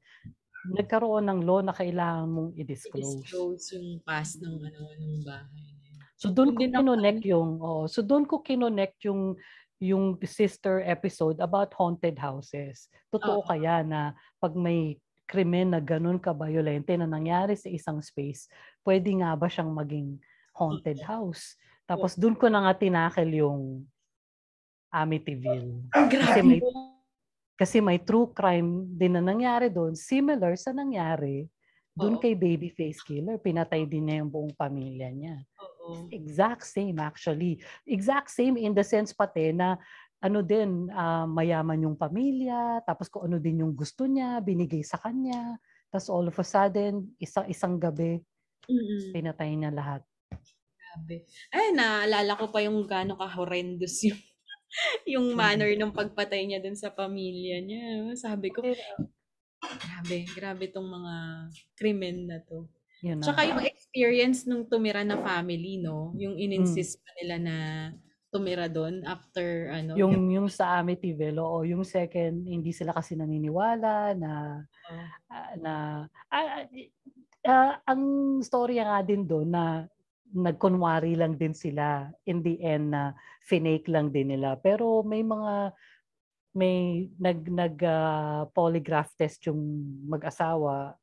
Speaker 2: nagkaroon ng law na kailangan mong i-disclose.
Speaker 1: disclose yung past ng ano ng bahay.
Speaker 2: So doon ko kinonect yung oh, so doon ko kinonect yung yung sister episode about haunted houses. Totoo
Speaker 1: Oo.
Speaker 2: kaya na pag may krimen na ganun ka-violente na nangyari sa isang space, pwede nga ba siyang maging haunted house? Tapos doon ko na nga tinakil yung Amityville.
Speaker 1: Grabe.
Speaker 2: may- Kasi may true crime din na nangyari doon, similar sa nangyari doon
Speaker 1: Oo.
Speaker 2: kay Babyface Killer. Pinatay din niya yung buong pamilya niya.
Speaker 1: Oo.
Speaker 2: Exact same actually. Exact same in the sense pati na ano din, ah, mayaman yung pamilya, tapos kung ano din yung gusto niya, binigay sa kanya. Tapos all of a sudden, isang isang gabi,
Speaker 1: Mm-mm.
Speaker 2: pinatay niya lahat.
Speaker 1: Grabe. Ay, naalala ko pa yung gaano ka-horrendous yung *laughs* yung manner ng pagpatay niya dun sa pamilya niya. Sabi ko, grabe, grabe tong mga krimen na to.
Speaker 2: Yun na.
Speaker 1: Tsaka yung experience nung tumira na family, no? Yung in-insist pa nila na tumira doon after ano.
Speaker 2: yung yung sa Amityville, o yung second, hindi sila kasi naniniwala na
Speaker 1: Oh.
Speaker 2: ah, na ah, ah, ang storya nga din doon na nagkunwari lang din sila in the end na finake lang din nila pero may mga may nag nag ah, polygraph test yung mag-asawa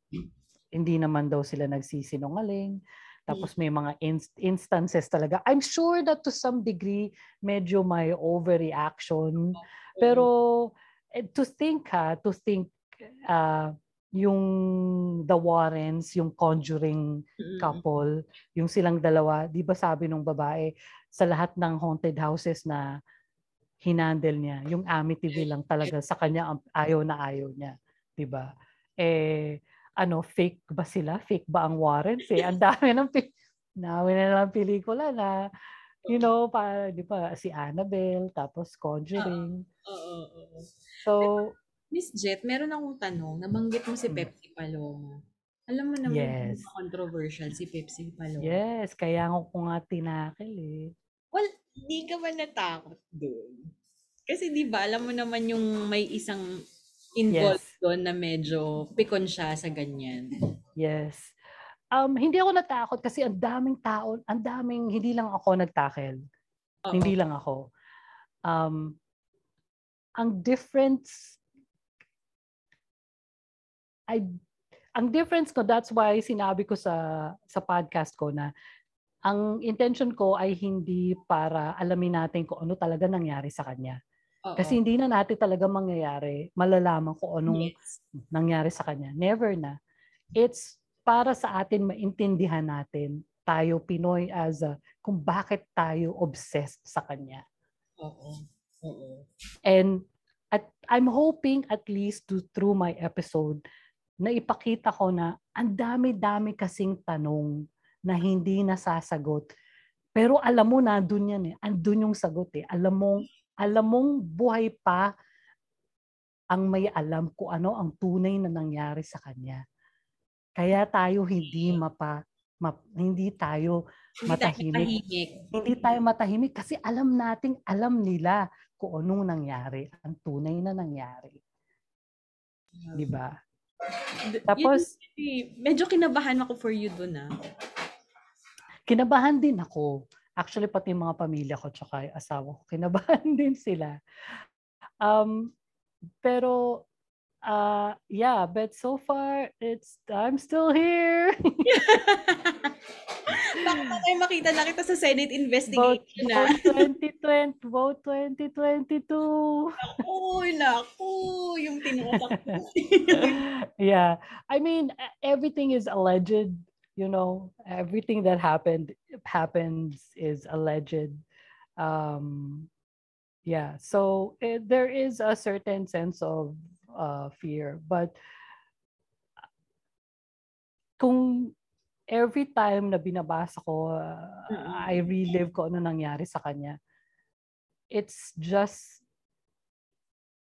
Speaker 2: hindi naman daw sila nagsisinungaling. Tapos may mga inst- instances talaga. I'm sure that to some degree medyo may overreaction. Pero eh, to think ha to think uh, yung The Warrens, yung conjuring couple, yung silang dalawa, 'di ba sabi nung babae sa lahat ng haunted houses na hinandle niya, yung Amityville lang talaga sa kanya ayaw na ayaw niya, 'di ba? Eh ano, fake ba sila? Fake ba ang Warrens? Eh, ang dami ng Dami na lang pelikula na you know, pa, di ba, si Annabelle, tapos Conjuring.
Speaker 1: Oo, oo, oo.
Speaker 2: So,
Speaker 1: Miss Jet, meron akong tanong. Nabanggit mo si
Speaker 2: Hmm.
Speaker 1: Pepsi Paloma. Alam mo naman
Speaker 2: Yes.
Speaker 1: controversial si Pepsi Paloma.
Speaker 2: yes, kaya ko nga tinakil eh.
Speaker 1: Well, di ka ba natakot doon? Kasi di ba, alam mo naman yung may isang involved
Speaker 2: Yes.
Speaker 1: doon na medyo pikon siya sa ganyan.
Speaker 2: Yes. Um, hindi ako natakot kasi ang daming tao, ang daming, hindi lang ako nagtakil.
Speaker 1: Oo.
Speaker 2: Hindi lang ako. Um, ang difference, I, ang difference ko, that's why sinabi ko sa, sa podcast ko na ang intention ko ay hindi para alamin natin kung ano talaga nangyari sa kanya.
Speaker 1: Oo.
Speaker 2: Kasi hindi na natin talaga mangyayari, malalaman kung anong
Speaker 1: Yes.
Speaker 2: nangyari sa kanya. Never na. It's para sa atin maintindihan natin, tayo Pinoy as a, kung bakit tayo obsessed sa kanya.
Speaker 1: Oo. Oo.
Speaker 2: And at I'm hoping at least to, through my episode na ipakita ko na ang dami-dami kasing tanong na hindi nasasagot. Pero alam mo na doon yan eh. Andun yung sagot eh. Alam mong alam mong buhay pa ang may alam kung ano ang tunay na nangyari sa kanya. Kaya tayo hindi mapa map, hindi tayo
Speaker 1: Hindi tayo
Speaker 2: Matahimik.
Speaker 1: matahimik.
Speaker 2: hindi tayo matahimik kasi alam nating alam nila kung anong nangyari, ang tunay na nangyari. Di ba? Tapos,
Speaker 1: yun, medyo kinabahan ako for you doon ah.
Speaker 2: kinabahan din ako. Actually, pati mga pamilya ko tsaka asawa ko, kinabahan *laughs* din sila. Um, pero, uh, yeah, but so far, it's I'm still here. *laughs*
Speaker 1: Baka pa tayo makita na kita sa Senate
Speaker 2: vote,
Speaker 1: investigation na.
Speaker 2: vote 2020, vote 2022.
Speaker 1: Uy, naku, yung tinutak *laughs*
Speaker 2: yeah. I mean, everything is alleged, you know, everything that happened happens is alleged. Um, yeah. So eh, there is a certain sense of uh, fear, but kung every time na binabasa ko, uh. I relive ko ano nangyari sa kanya, it's just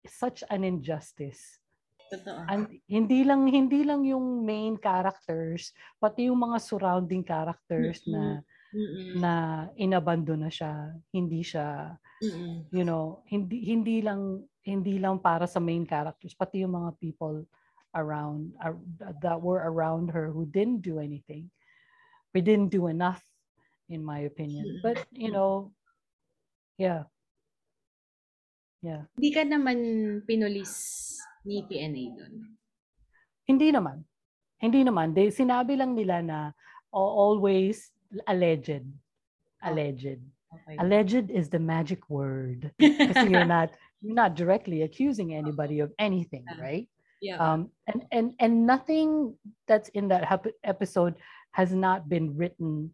Speaker 2: such an injustice.
Speaker 1: Totoo.
Speaker 2: And hindi lang hindi lang yung main characters, pati yung mga surrounding characters na
Speaker 1: Mm-mm.
Speaker 2: na inabandon na siya, hindi siya,
Speaker 1: Mm-mm.
Speaker 2: you know, hindi hindi lang hindi lang para sa main characters, pati yung mga people around ar- that were around her who didn't do anything. We didn't do enough in my opinion. But, you know, yeah. Yeah.
Speaker 1: Hindi ka naman pinulis ni PNA doon.
Speaker 2: Hindi naman. Hindi naman. They, sinabi lang nila na "Oh, always alleged. Alleged.
Speaker 1: Okay.
Speaker 2: Alleged is the magic word. *laughs* Kasi you're not you're not directly accusing anybody of anything, right?
Speaker 1: yeah.
Speaker 2: Um, and and and nothing that's in that episode has not been written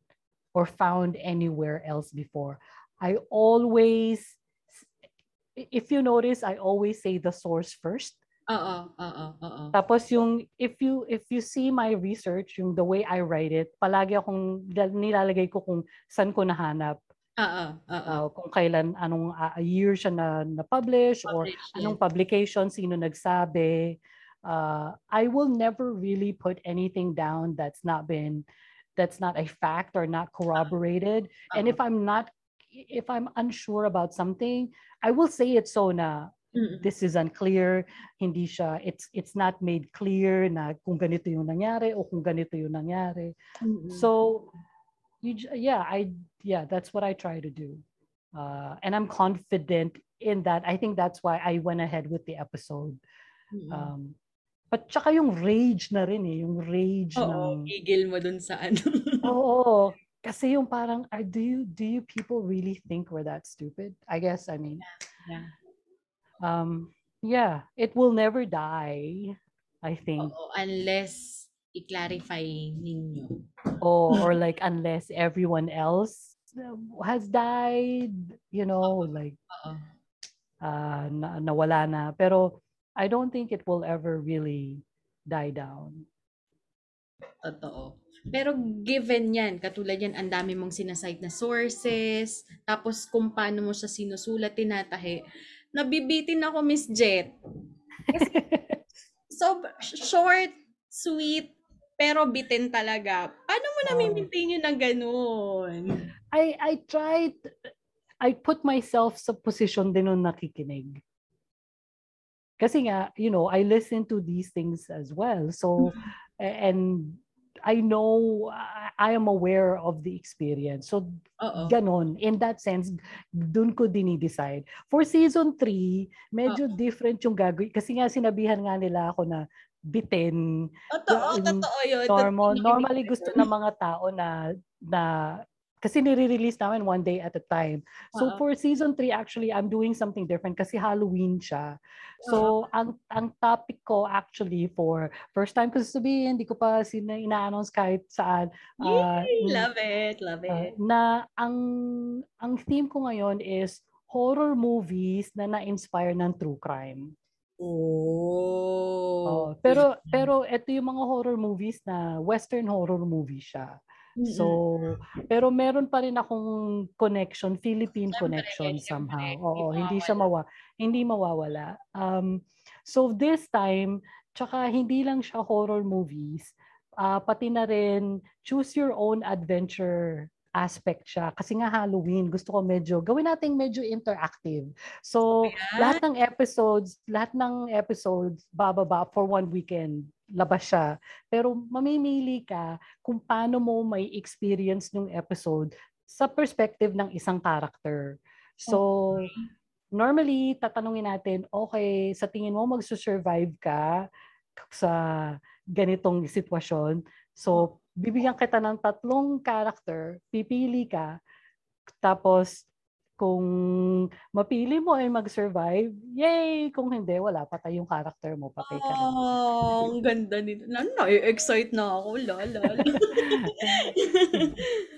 Speaker 2: or found anywhere else before. I always, if you notice, I always say the source first.
Speaker 1: Oo, oo, oo.
Speaker 2: Tapos yung if you if you see my research, yung the way I write it, palagi akong nilalagay ko kung saan ko nahanap,
Speaker 1: Oo, oo.
Speaker 2: uh, kung kailan anong uh, year siya na na-publish or
Speaker 1: Publish,
Speaker 2: anong publication, sino nagsabi. Uh, I will never really put anything down that's not been that's not a fact or not corroborated. And if I'm not if I'm unsure about something, I will say it so na This is unclear, hindi siya it's it's not made clear na kung ganito yung nangyari o kung ganito yung nangyari.
Speaker 1: Mm-mm.
Speaker 2: So you yeah, I yeah, that's what I try to do. Uh, and I'm confident in that. I think that's why I went ahead with the episode.
Speaker 1: Mm-mm.
Speaker 2: Um, but tsaka yung rage na rin eh, yung rage
Speaker 1: Oo,
Speaker 2: ng
Speaker 1: gigil mo dun sa ano. *laughs*
Speaker 2: Oo. Kasi yung parang, do you do you people really think we're that stupid? I guess, I mean,
Speaker 1: Yeah.
Speaker 2: Um, yeah, it will never die. I think.
Speaker 1: Oo, unless i-clarify ninyo.
Speaker 2: Oh, or *laughs* like unless everyone else has died, you know, like
Speaker 1: Oo.
Speaker 2: uh, na, nawala na. Pero I don't think it will ever really die down.
Speaker 1: Totoo. Pero given yan, katulad yan, ang dami mong sinasite na sources, tapos kung paano mo siya sinusulat, tinatahi, nabibitin ako, Miss Jet. *laughs* so, short, sweet, pero bitin talaga. Paano mo na maintain yun ng ganun?
Speaker 2: I, I tried, I put myself sa position din nung nakikinig. Kasi nga, you know, I listen to these things as well. So, and I know, I am aware of the experience. So,
Speaker 1: Oo.
Speaker 2: ganon. In that sense, dun ko dinidecide. For season 3, medyo
Speaker 1: Oo.
Speaker 2: different yung gagawin. Kasi nga sinabihan nga nila ako na bitin.
Speaker 1: Totoo, totoo yun.
Speaker 2: Normal,
Speaker 1: Totoo
Speaker 2: normally gusto ng mga tao na, na kasi nire-release namin one day at a time. So
Speaker 1: Oo.
Speaker 2: for season 3 actually I'm doing something different kasi Halloween siya. So ang ang topic ko actually for first time ko sasabihin, hindi ko pa sina ina-announce kahit saan. ah,
Speaker 1: Yay! Love it, love
Speaker 2: ah,
Speaker 1: it.
Speaker 2: na ang ang theme ko ngayon is horror movies na na-inspire ng true crime.
Speaker 1: Oh.
Speaker 2: Oh, pero pero ito yung mga horror movies na western horror movie siya. So, pero meron pa rin akong connection, Philippine
Speaker 1: Siyempre,
Speaker 2: connection somehow.
Speaker 1: Hindi
Speaker 2: Oo, hindi siya mawa hindi mawawala. Um so this time, tsaka hindi lang siya horror movies, ah pati na rin choose your own adventure aspect siya kasi nga Halloween gusto ko medyo gawin nating medyo interactive. So lahat ng episodes, lahat ng episodes bababa for one weekend labas siya. Pero mamimili ka kung paano mo may experience ng episode sa perspective ng isang character. So, normally, tatanungin natin, okay, sa tingin mo magsusurvive ka sa ganitong sitwasyon. So, bibigyan kita ng tatlong character, pipili ka, tapos kung mapili mo ay mag-survive, yay! Kung hindi, wala, patay yung character mo, patay ka na.
Speaker 1: Oh, ang ganda nito. Na, na-excite na ako, lala. *laughs*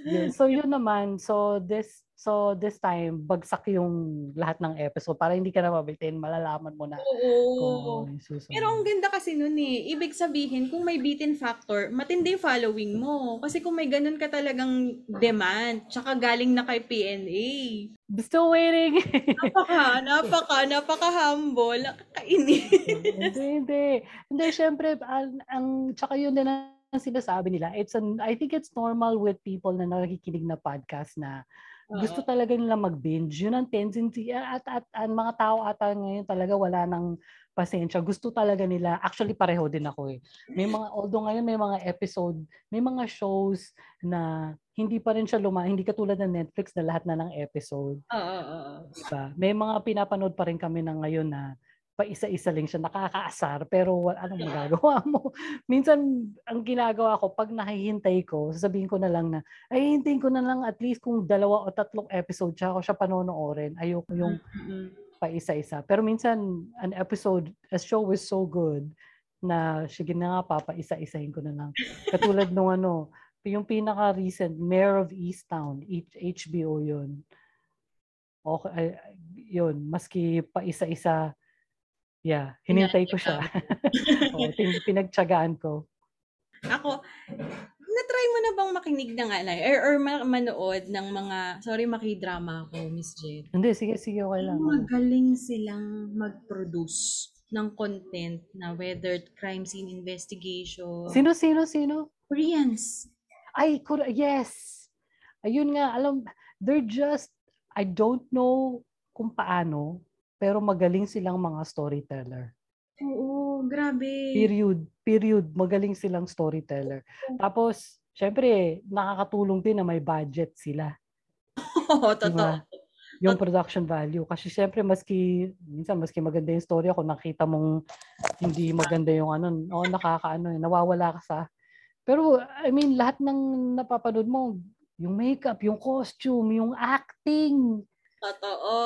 Speaker 2: Yun. So yun naman, so this so this time bagsak yung lahat ng episode para hindi ka na mabitin, malalaman mo na kung
Speaker 1: Oo.
Speaker 2: ano yung susunod.
Speaker 1: Pero ang ganda kasi nun eh. Ibig sabihin, kung may beaten factor, matindi yung following mo. Kasi kung may ganun ka talagang demand, tsaka galing na kay PNA.
Speaker 2: Still waiting.
Speaker 1: Napaka, napaka, napaka-humble. Nakakainis.
Speaker 2: hindi, hindi. Hindi, syempre, ang, ang tsaka yun din ang sinasabi nila. It's an, I think it's normal with people na nakikinig na podcast na gusto talaga nila mag-binge. Yun ang tendency. At, at, at, ang mga tao ata ngayon talaga wala nang pasensya. Gusto talaga nila. Actually, pareho din ako eh. May mga, although ngayon may mga episode, may mga shows na hindi pa rin siya luma, hindi katulad ng Netflix na lahat na ng episode.
Speaker 1: Oo, oo, oo.
Speaker 2: Diba? May mga pinapanood pa rin kami na ngayon na pa isa-isa lang siya, nakakaasar, pero anong magagawa *laughs* mo? Minsan, ang ginagawa ko, pag nakihintay ko, sasabihin ko na lang na, ay, hintayin ko na lang at least kung dalawa o tatlong episode siya ako siya panonoorin. Ayoko yung
Speaker 1: Mm-mm.
Speaker 2: pa isa-isa. Pero minsan, an episode, a show is so good na sige na nga, papa, isa-isahin ko na lang. Katulad nung ano, yung pinaka-recent, Mayor of Easttown, HBO yun. Okay, ay, ay, yun, maski pa isa-isa, yeah, hinintay ko siya. *laughs* *laughs* Tin- pinagtsagaan ko.
Speaker 1: Ako, na-try mo na bang makinig ng alay? Or, or ma- manood ng mga, sorry, makidrama ako, Miss Jade.
Speaker 2: Hindi, sige, sige, okay lang.
Speaker 1: Magaling silang mag-produce ng content na whether crime scene investigation.
Speaker 2: Sino, sino, sino?
Speaker 1: Koreans.
Speaker 2: Ay, Kore- yes. Ayun nga, alam, they're just, I don't know kung paano, pero magaling silang mga storyteller.
Speaker 1: Oo, grabe.
Speaker 2: Period. Period. Magaling silang storyteller. Tapos, syempre, nakakatulong din na may budget sila.
Speaker 1: Oo, totoo.
Speaker 2: Yung production value. Kasi syempre, maski, minsan, maski maganda yung story ako, nakita mong hindi maganda yung ano, o nakakaano, eh, nawawala ka sa. Pero, I mean, lahat ng napapanood mo, yung makeup, yung costume, yung acting.
Speaker 1: Totoo.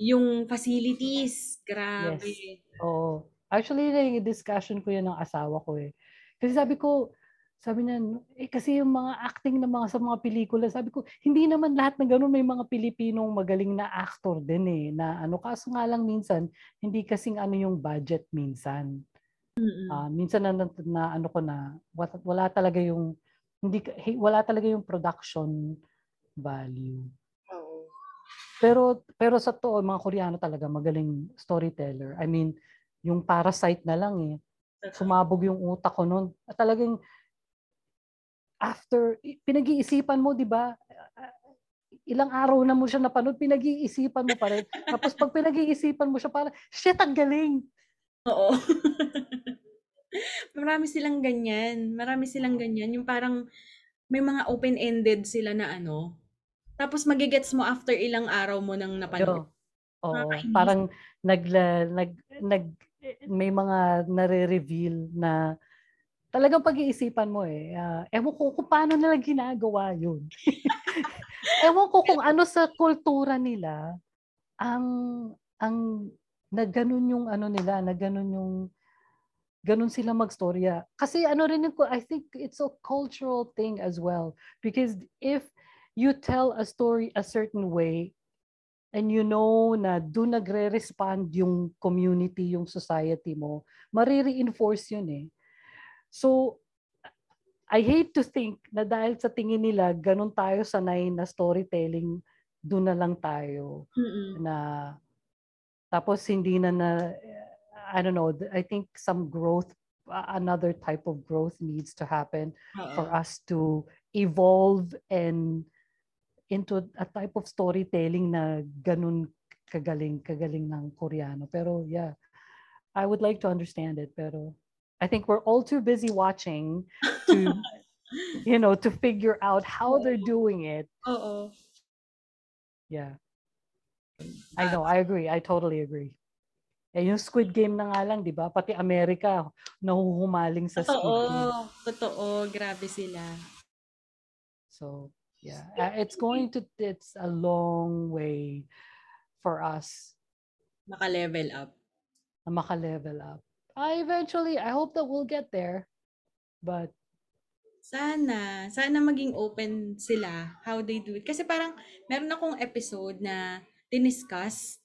Speaker 1: Yung facilities, grabe.
Speaker 2: Oo. Actually, yung discussion ko yan ng asawa ko eh. Kasi sabi ko, sabi niya, eh kasi yung mga acting ng mga sa mga pelikula, sabi ko, hindi naman lahat ng ganun may mga Pilipinong magaling na actor din eh. Na ano, kaso nga lang minsan, hindi kasing ano yung budget minsan.
Speaker 1: Mm-mm.
Speaker 2: Uh, minsan na, na, na ano ko na, wala, wala talaga yung, hindi, wala talaga yung production value. Pero, pero sa to, mga Koreano talaga magaling storyteller. I mean, yung Parasite na lang eh. Sumabog yung utak ko noon. Talagang after, pinag-iisipan mo, di ba? Ilang araw na mo siya napanood, pinag-iisipan mo pa rin. *laughs* Tapos pag pinag-iisipan mo siya, parang, shit, ang galing!
Speaker 1: Oo. *laughs* Marami silang ganyan. Marami silang ganyan. Yung parang, may mga open-ended sila na ano. Tapos magigets mo after ilang araw mo nang napanood.
Speaker 2: Oo. Parang nag, nag, nag, may mga nare-reveal na talagang pag-iisipan mo eh. Uh, ewan ko kung paano nila ginagawa yun. *laughs* ewan ko kung ano sa kultura nila ang ang na ganun yung ano nila, na ganun yung ganun sila magstorya. Kasi ano rin yung, I think it's a cultural thing as well. Because if you tell a story a certain way, and you know na doon nagre-respond yung community, yung society mo, marire-enforce yun eh. So, I hate to think na dahil sa tingin nila, ganun tayo sanay na storytelling, doon na lang tayo.
Speaker 1: Mm-mm.
Speaker 2: Na, tapos hindi na na, I don't know, I think some growth, another type of growth needs to happen Uh-oh. for us to evolve and into a type of storytelling na ganun kagaling, kagaling ng Koreano. Pero yeah, I would like to understand it, pero I think we're all too busy watching to, *laughs* you know, to figure out how they're doing it.
Speaker 1: Oo.
Speaker 2: Yeah. I know, I agree. I totally agree. Eh, yung Squid Game na nga lang, di ba? Pati Amerika, nahuhumaling sa
Speaker 1: totoo,
Speaker 2: Squid Game.
Speaker 1: Totoo, grabe sila.
Speaker 2: So, yeah. It's going to, it's a long way for us.
Speaker 1: Maka-level up.
Speaker 2: Maka-level up. I eventually, I hope that we'll get there. But
Speaker 1: sana, sana maging open sila how they do it. Kasi parang meron akong episode na diniscuss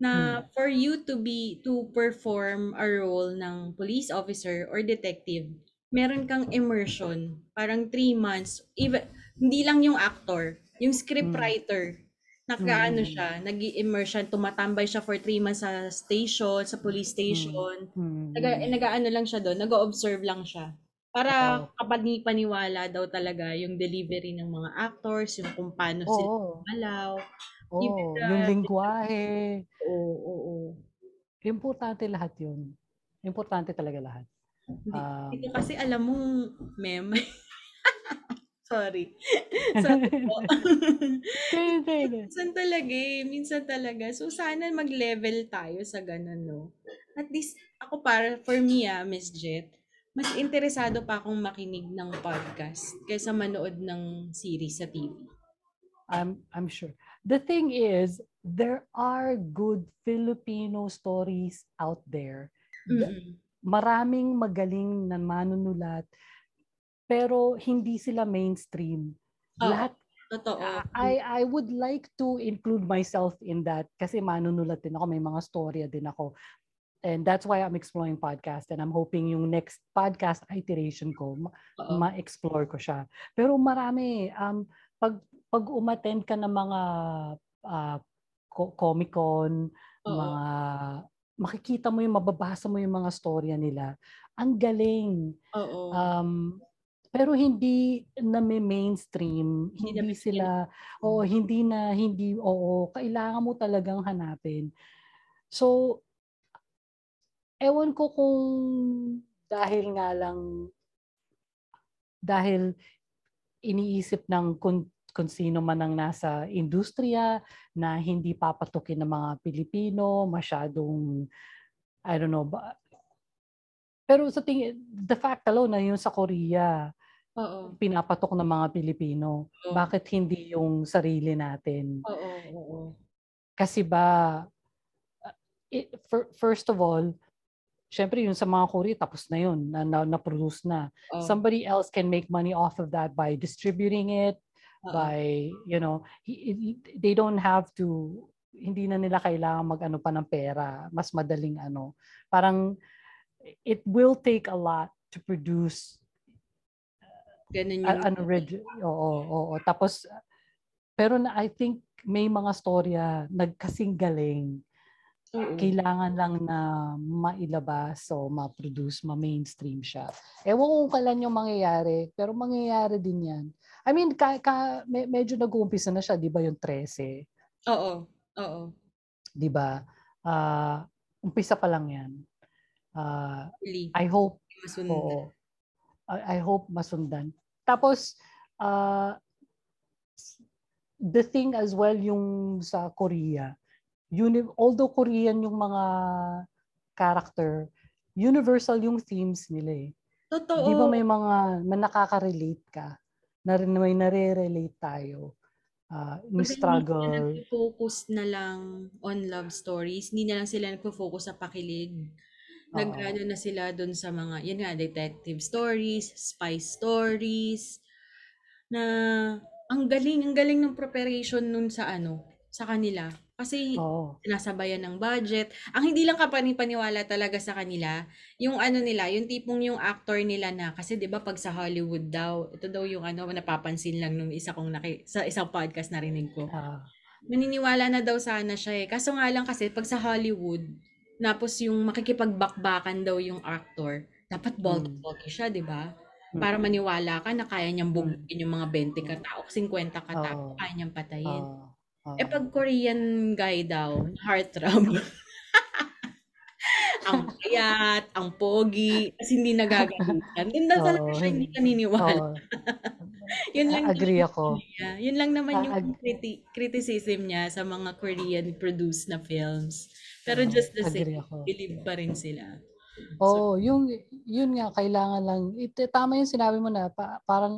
Speaker 1: na hmm. for you to be to perform a role ng police officer or detective, meron kang immersion, parang three months, even hindi lang yung actor, yung scriptwriter. Hmm nakaano mm. siya, nag immersion tumatambay siya for three months sa station, sa police station. Mm. Naga, nag-ano lang siya doon, nag-observe lang siya. Para oh. kapag paniwala daw talaga yung delivery ng mga actors, yung kung paano oh. sila malaw.
Speaker 2: Oh, yung, yung lingwahe.
Speaker 1: Oo, oo, oo.
Speaker 2: Importante lahat yun. Importante talaga lahat.
Speaker 1: Hindi, um, ito kasi alam mong meme. *laughs* Sorry. *laughs* Sorry po. minsan talaga eh. Minsan talaga. So, sana mag-level tayo sa ganun, no? At least, ako para, for me ah, Miss Jet, mas interesado pa akong makinig ng podcast kaysa manood ng series sa TV.
Speaker 2: I'm, I'm sure. The thing is, there are good Filipino stories out there. Mm-hmm. Maraming magaling na manunulat pero hindi sila mainstream.
Speaker 1: Oh, Lahat Totoo.
Speaker 2: I I would like to include myself in that kasi manunulat din ako, may mga storya din ako. And that's why I'm exploring podcast and I'm hoping yung next podcast iteration ko ma- ma-explore ko siya. Pero marami um pag pag umattend ka ng mga uh, Comic-Con, Uh-oh. mga makikita mo yung mababasa mo yung mga storya nila. Ang galing.
Speaker 1: Oo.
Speaker 2: Um pero hindi na may mainstream, hindi, hindi sila o hindi na hindi oo, kailangan mo talagang hanapin. So ewan ko kung dahil nga lang dahil iniisip ng kung, kung sino man ang nasa industriya na hindi papatukin ng mga Pilipino, masyadong I don't know, ba, pero sa tingin, the fact alone na yung sa Korea,
Speaker 1: Oo.
Speaker 2: pinapatok ng mga Pilipino. Oo. Bakit hindi yung sarili natin?
Speaker 1: Oo, oo.
Speaker 2: Kasi ba, it, for, first of all, syempre yung sa mga Korea, tapos na yun, na, na, na-produce na. Oh. Somebody else can make money off of that by distributing it, uh-huh. by, you know, they don't have to, hindi na nila kailangan mag-ano pa ng pera, mas madaling ano. Parang, it will take a lot to produce
Speaker 1: Ganun yung...
Speaker 2: An original. Oo, oo. Tapos, pero na, I think may mga storya nagkasing galing Oo. Kailangan lang na mailabas o ma-produce, ma-mainstream siya. Ewan ko kung kailan yung mangyayari, pero mangyayari din yan. I mean, ka, ka, me, medyo nag-uumpisa na siya, di ba yung 13?
Speaker 1: Oo, oo.
Speaker 2: Di ba? Uh, umpisa pa lang yan. Uh, really? I hope, masundan. oo. I, I hope masundan. Tapos, uh, the thing as well yung sa Korea, uni- although Korean yung mga character, universal yung themes nila eh.
Speaker 1: Totoo.
Speaker 2: Di ba may mga man nakaka-relate ka? Na may nare-relate tayo. Uh, yung struggle.
Speaker 1: Hindi focus na lang on love stories. Hindi na lang sila nagpo-focus sa pakilig. Nagano na sila doon sa mga, yun nga, detective stories, spy stories, na ang galing, ang galing ng preparation nun sa ano, sa kanila. Kasi Oo. sinasabayan ng budget. Ang hindi lang kapanipaniwala talaga sa kanila, yung ano nila, yung tipong yung actor nila na, kasi 'di ba pag sa Hollywood daw, ito daw yung ano napapansin lang nung isa kong naki, sa isang podcast narinig ko.
Speaker 2: Ah.
Speaker 1: Maniniwala na daw sana siya eh. Kaso nga lang kasi pag sa Hollywood, tapos yung makikipagbakbakan daw yung actor, dapat bulky-bulky mm. siya, 'di ba? Para mm. maniwala ka na kaya niyang bumugin mm. yung mga 20 katao, 50 katao, oh. kaya niyang patayin. Oh. Uh, eh pag Korean guy daw, heartthrob. *laughs* ang payat, ang pogi, kasi hindi nagagalitan. Doon na talaga siya hindi naniniwala. Oh. *laughs*
Speaker 2: yun lang agree ako.
Speaker 1: Niya. Yun lang naman yung criti- criticism niya sa mga Korean produced na films. Pero just the same, ako. believe pa rin sila.
Speaker 2: Oh, so, yung yun nga kailangan lang ito tama yung sinabi mo na pa, parang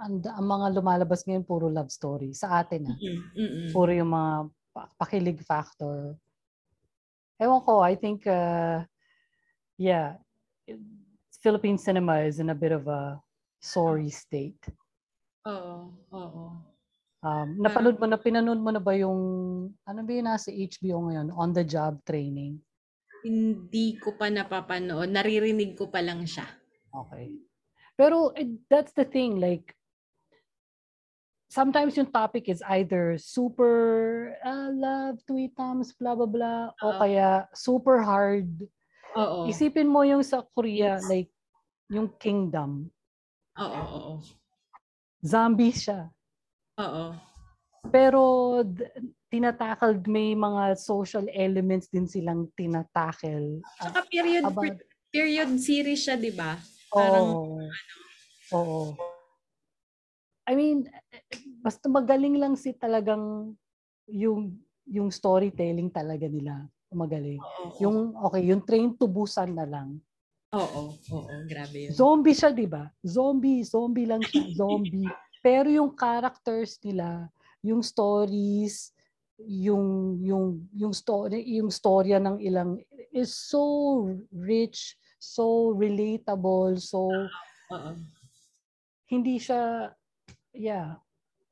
Speaker 2: ang, ang mga lumalabas ngayon puro love story sa atin ah. Mm-mm. Puro yung mga pakilig factor. Ewan ko, I think uh, yeah, Philippine cinema is in a bit of a sorry state.
Speaker 1: Oo, oo.
Speaker 2: Um, napanood mo na, pinanood mo na ba yung, ano ba yung nasa HBO ngayon, on the job training?
Speaker 1: Hindi ko pa napapanood. Naririnig ko pa lang siya.
Speaker 2: Okay. Pero it, that's the thing, like, sometimes yung topic is either super uh, love, tweetums, blah, blah, blah, uh, o kaya super hard.
Speaker 1: Oo.
Speaker 2: Isipin mo yung sa Korea, yes. like, yung kingdom.
Speaker 1: Oo.
Speaker 2: Zombie siya.
Speaker 1: Oo.
Speaker 2: Pero tinatakal, may mga social elements din silang tinatakel.
Speaker 1: Saka period, about, period series siya, di ba?
Speaker 2: Parang, oh, ano, Oo. I mean, basta magaling lang si talagang yung yung storytelling talaga nila. Magaling. Oo, yung okay, yung train to Busan na lang.
Speaker 1: Oo, oo, grabe yun.
Speaker 2: Zombie siya, 'di ba? Zombie, zombie lang siya, zombie. *laughs* Pero yung characters nila, yung stories, yung yung yung story, yung storya ng ilang is so rich, so relatable, so uh-uh. hindi siya yeah.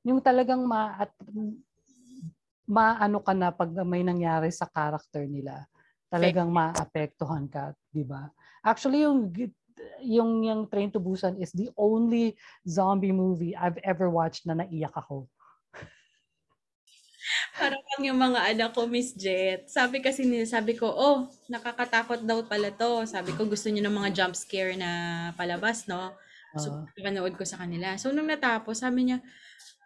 Speaker 2: Yung talagang ma at maano ka na pag may nangyari sa character nila. Talagang maapektuhan ka, 'di ba? Actually yung yung yung Train to Busan is the only zombie movie I've ever watched na naiyak ako.
Speaker 1: Parang yung mga anak ko, Miss Jet. Sabi kasi nila, sabi ko, oh, nakakatakot daw pala to. Sabi ko, gusto niyo ng mga jump scare na palabas, no? So, uh, panood ko sa kanila. So, nung natapos, sabi niya,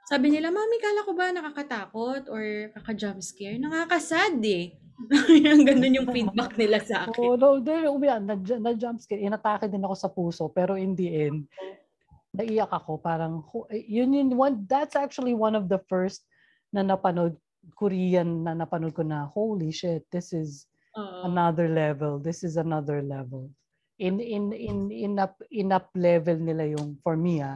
Speaker 1: sabi nila, Mami, kala ko ba nakakatakot or kaka-jump scare? Nakakasad eh. *laughs* Yung ganun yung feedback nila sa akin.
Speaker 2: Oh, no, there, umiyan, na, na jump scare. Inatake din ako sa puso. Pero in the end, naiyak ako. Parang, yun yun, one, that's actually one of the first na napanood, Korean na napanood ko na, holy shit, this is uh, another level. This is another level in in in in up in up level nila yung for me ah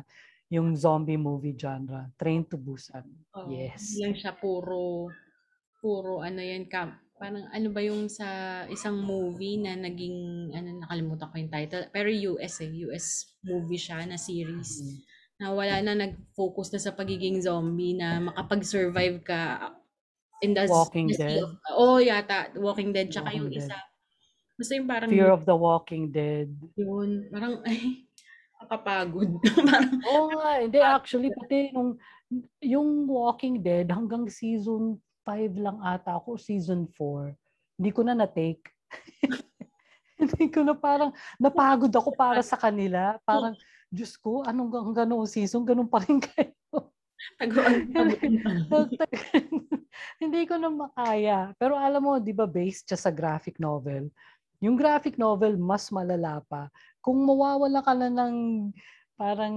Speaker 2: yung zombie movie genre Train to Busan. Oh, yes.
Speaker 1: Lang siya puro puro ano yan ka parang ano ba yung sa isang movie na naging, ano, nakalimutan ko yung title. Pero US eh, US movie siya na series. Mm-hmm. Na wala na nag-focus na sa pagiging zombie na makapag-survive ka in the
Speaker 2: Walking the Dead. Of,
Speaker 1: oh, yata. Walking Dead. Tsaka Walking yung Dead. isa. Basta yung parang...
Speaker 2: Fear of the Walking Dead.
Speaker 1: Yun. Parang, *laughs* ay, nakakapagod. *laughs*
Speaker 2: Oo nga. Hindi, actually, pati nung yung Walking Dead hanggang season 5 lang ata ako, season 4. Hindi ko na na-take. *laughs* Hindi ko na parang napagod ako para sa kanila. Parang, Diyos ko, anong hanggang noong season, ganun pa rin *laughs* kayo. Hindi ko na makaya. Pero alam mo, di ba based siya sa graphic novel? Yung graphic novel, mas malala pa. Kung mawawala ka na ng parang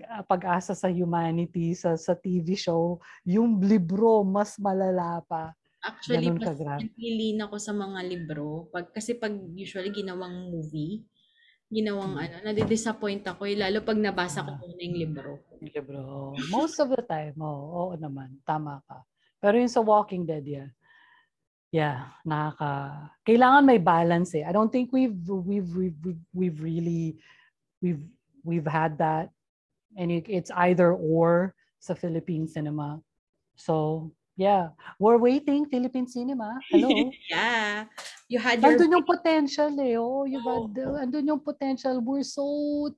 Speaker 2: uh, pag-asa sa humanity sa sa TV show, yung libro mas malala pa.
Speaker 1: Actually, Ganun mas nagpilin ako sa mga libro. Pag, kasi pag usually ginawang movie, ginawang hmm. ano, nadi-disappoint ako eh, lalo pag nabasa ko muna yung libro.
Speaker 2: Yung libro. Most of the time, oh, oo naman, tama ka. Pero yung sa Walking Dead, yeah. Yeah, nakaka kailangan may balance eh. I don't think we've we've we've, we've really we've we've had that and it, it's either or sa Philippine cinema. So, yeah. We're waiting, Philippine cinema. Hello. *laughs*
Speaker 1: yeah. You had your...
Speaker 2: Andun yung potential eh. Oh, you oh. had, andun yung potential. We're so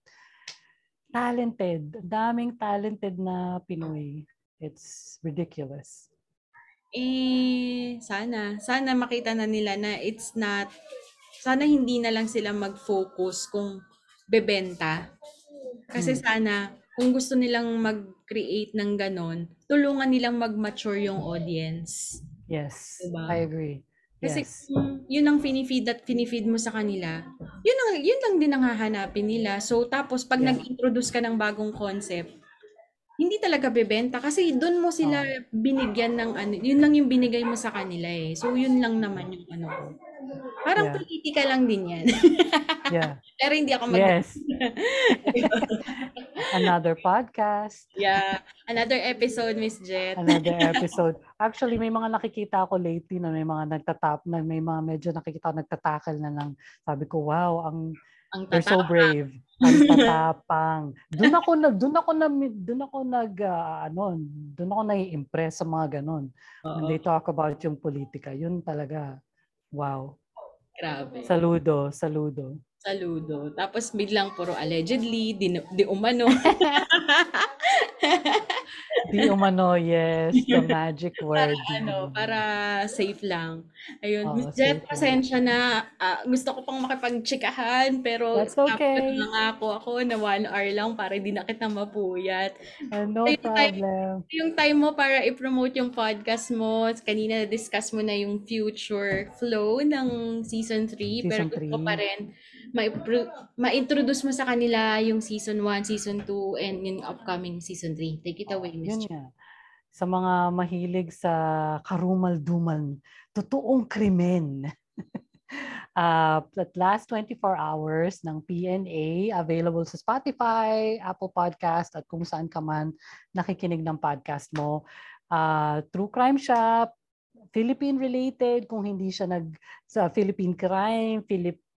Speaker 2: talented. Daming talented na Pinoy. It's ridiculous.
Speaker 1: Eh, sana. Sana makita na nila na it's not, sana hindi na lang sila mag-focus kung bebenta kasi hmm. sana, kung gusto nilang mag-create ng ganon, tulungan nilang mag-mature yung audience.
Speaker 2: Yes, diba? I agree.
Speaker 1: Kasi
Speaker 2: yes.
Speaker 1: kung yun ang finifeed at finifeed mo sa kanila, yun, ang, yun lang din ang hahanapin nila. So tapos pag yeah. nag-introduce ka ng bagong concept, hindi talaga bebenta kasi doon mo sila binigyan ng ano, yun lang yung binigay mo sa kanila eh. So yun lang naman yung ano ko. Parang yeah. politika lang din yan. *laughs*
Speaker 2: yeah.
Speaker 1: Pero hindi ako mag-
Speaker 2: Yes. *laughs* another podcast.
Speaker 1: Yeah. Another episode, Miss Jet.
Speaker 2: another *laughs* episode. Actually, may mga nakikita ako lately na may mga nagtatap, na may mga medyo nakikita ako nagtatakal na lang. Sabi ko, wow, ang ang They're so brave. Ang *laughs* tatapang. doon ako nag doon ako na doon ako nag uh, ano, doon ako nai-impress sa mga ganun. Uh-oh. When they talk about yung politika, yun talaga wow.
Speaker 1: Grabe.
Speaker 2: Saludo, saludo.
Speaker 1: Saludo. Tapos biglang puro allegedly, di, di umano. *laughs*
Speaker 2: Di umano, *laughs* yes. The magic *laughs* word.
Speaker 1: Para, ano, para safe lang. Ayun. Oh, Miss Jet, pasensya na. Uh, gusto ko pang makipag-chikahan, pero
Speaker 2: That's okay.
Speaker 1: na nga ako ako na one hour lang para hindi na kita mapuyat.
Speaker 2: Uh, *laughs* no yung problem.
Speaker 1: Time, yung time mo para i-promote yung podcast mo. Kanina discuss mo na yung future flow ng season 3. Season pero gusto ko pa rin ma-introduce mo sa kanila yung season 1, season 2, and yung upcoming season 3. Take it away,
Speaker 2: Yun nga. Sa mga mahilig sa karumal-dumal, totoong krimen. uh, *laughs* at last 24 hours ng PNA, available sa Spotify, Apple Podcast, at kung saan ka man nakikinig ng podcast mo. Uh, True Crime Shop, Philippine-related, kung hindi siya nag sa Philippine crime,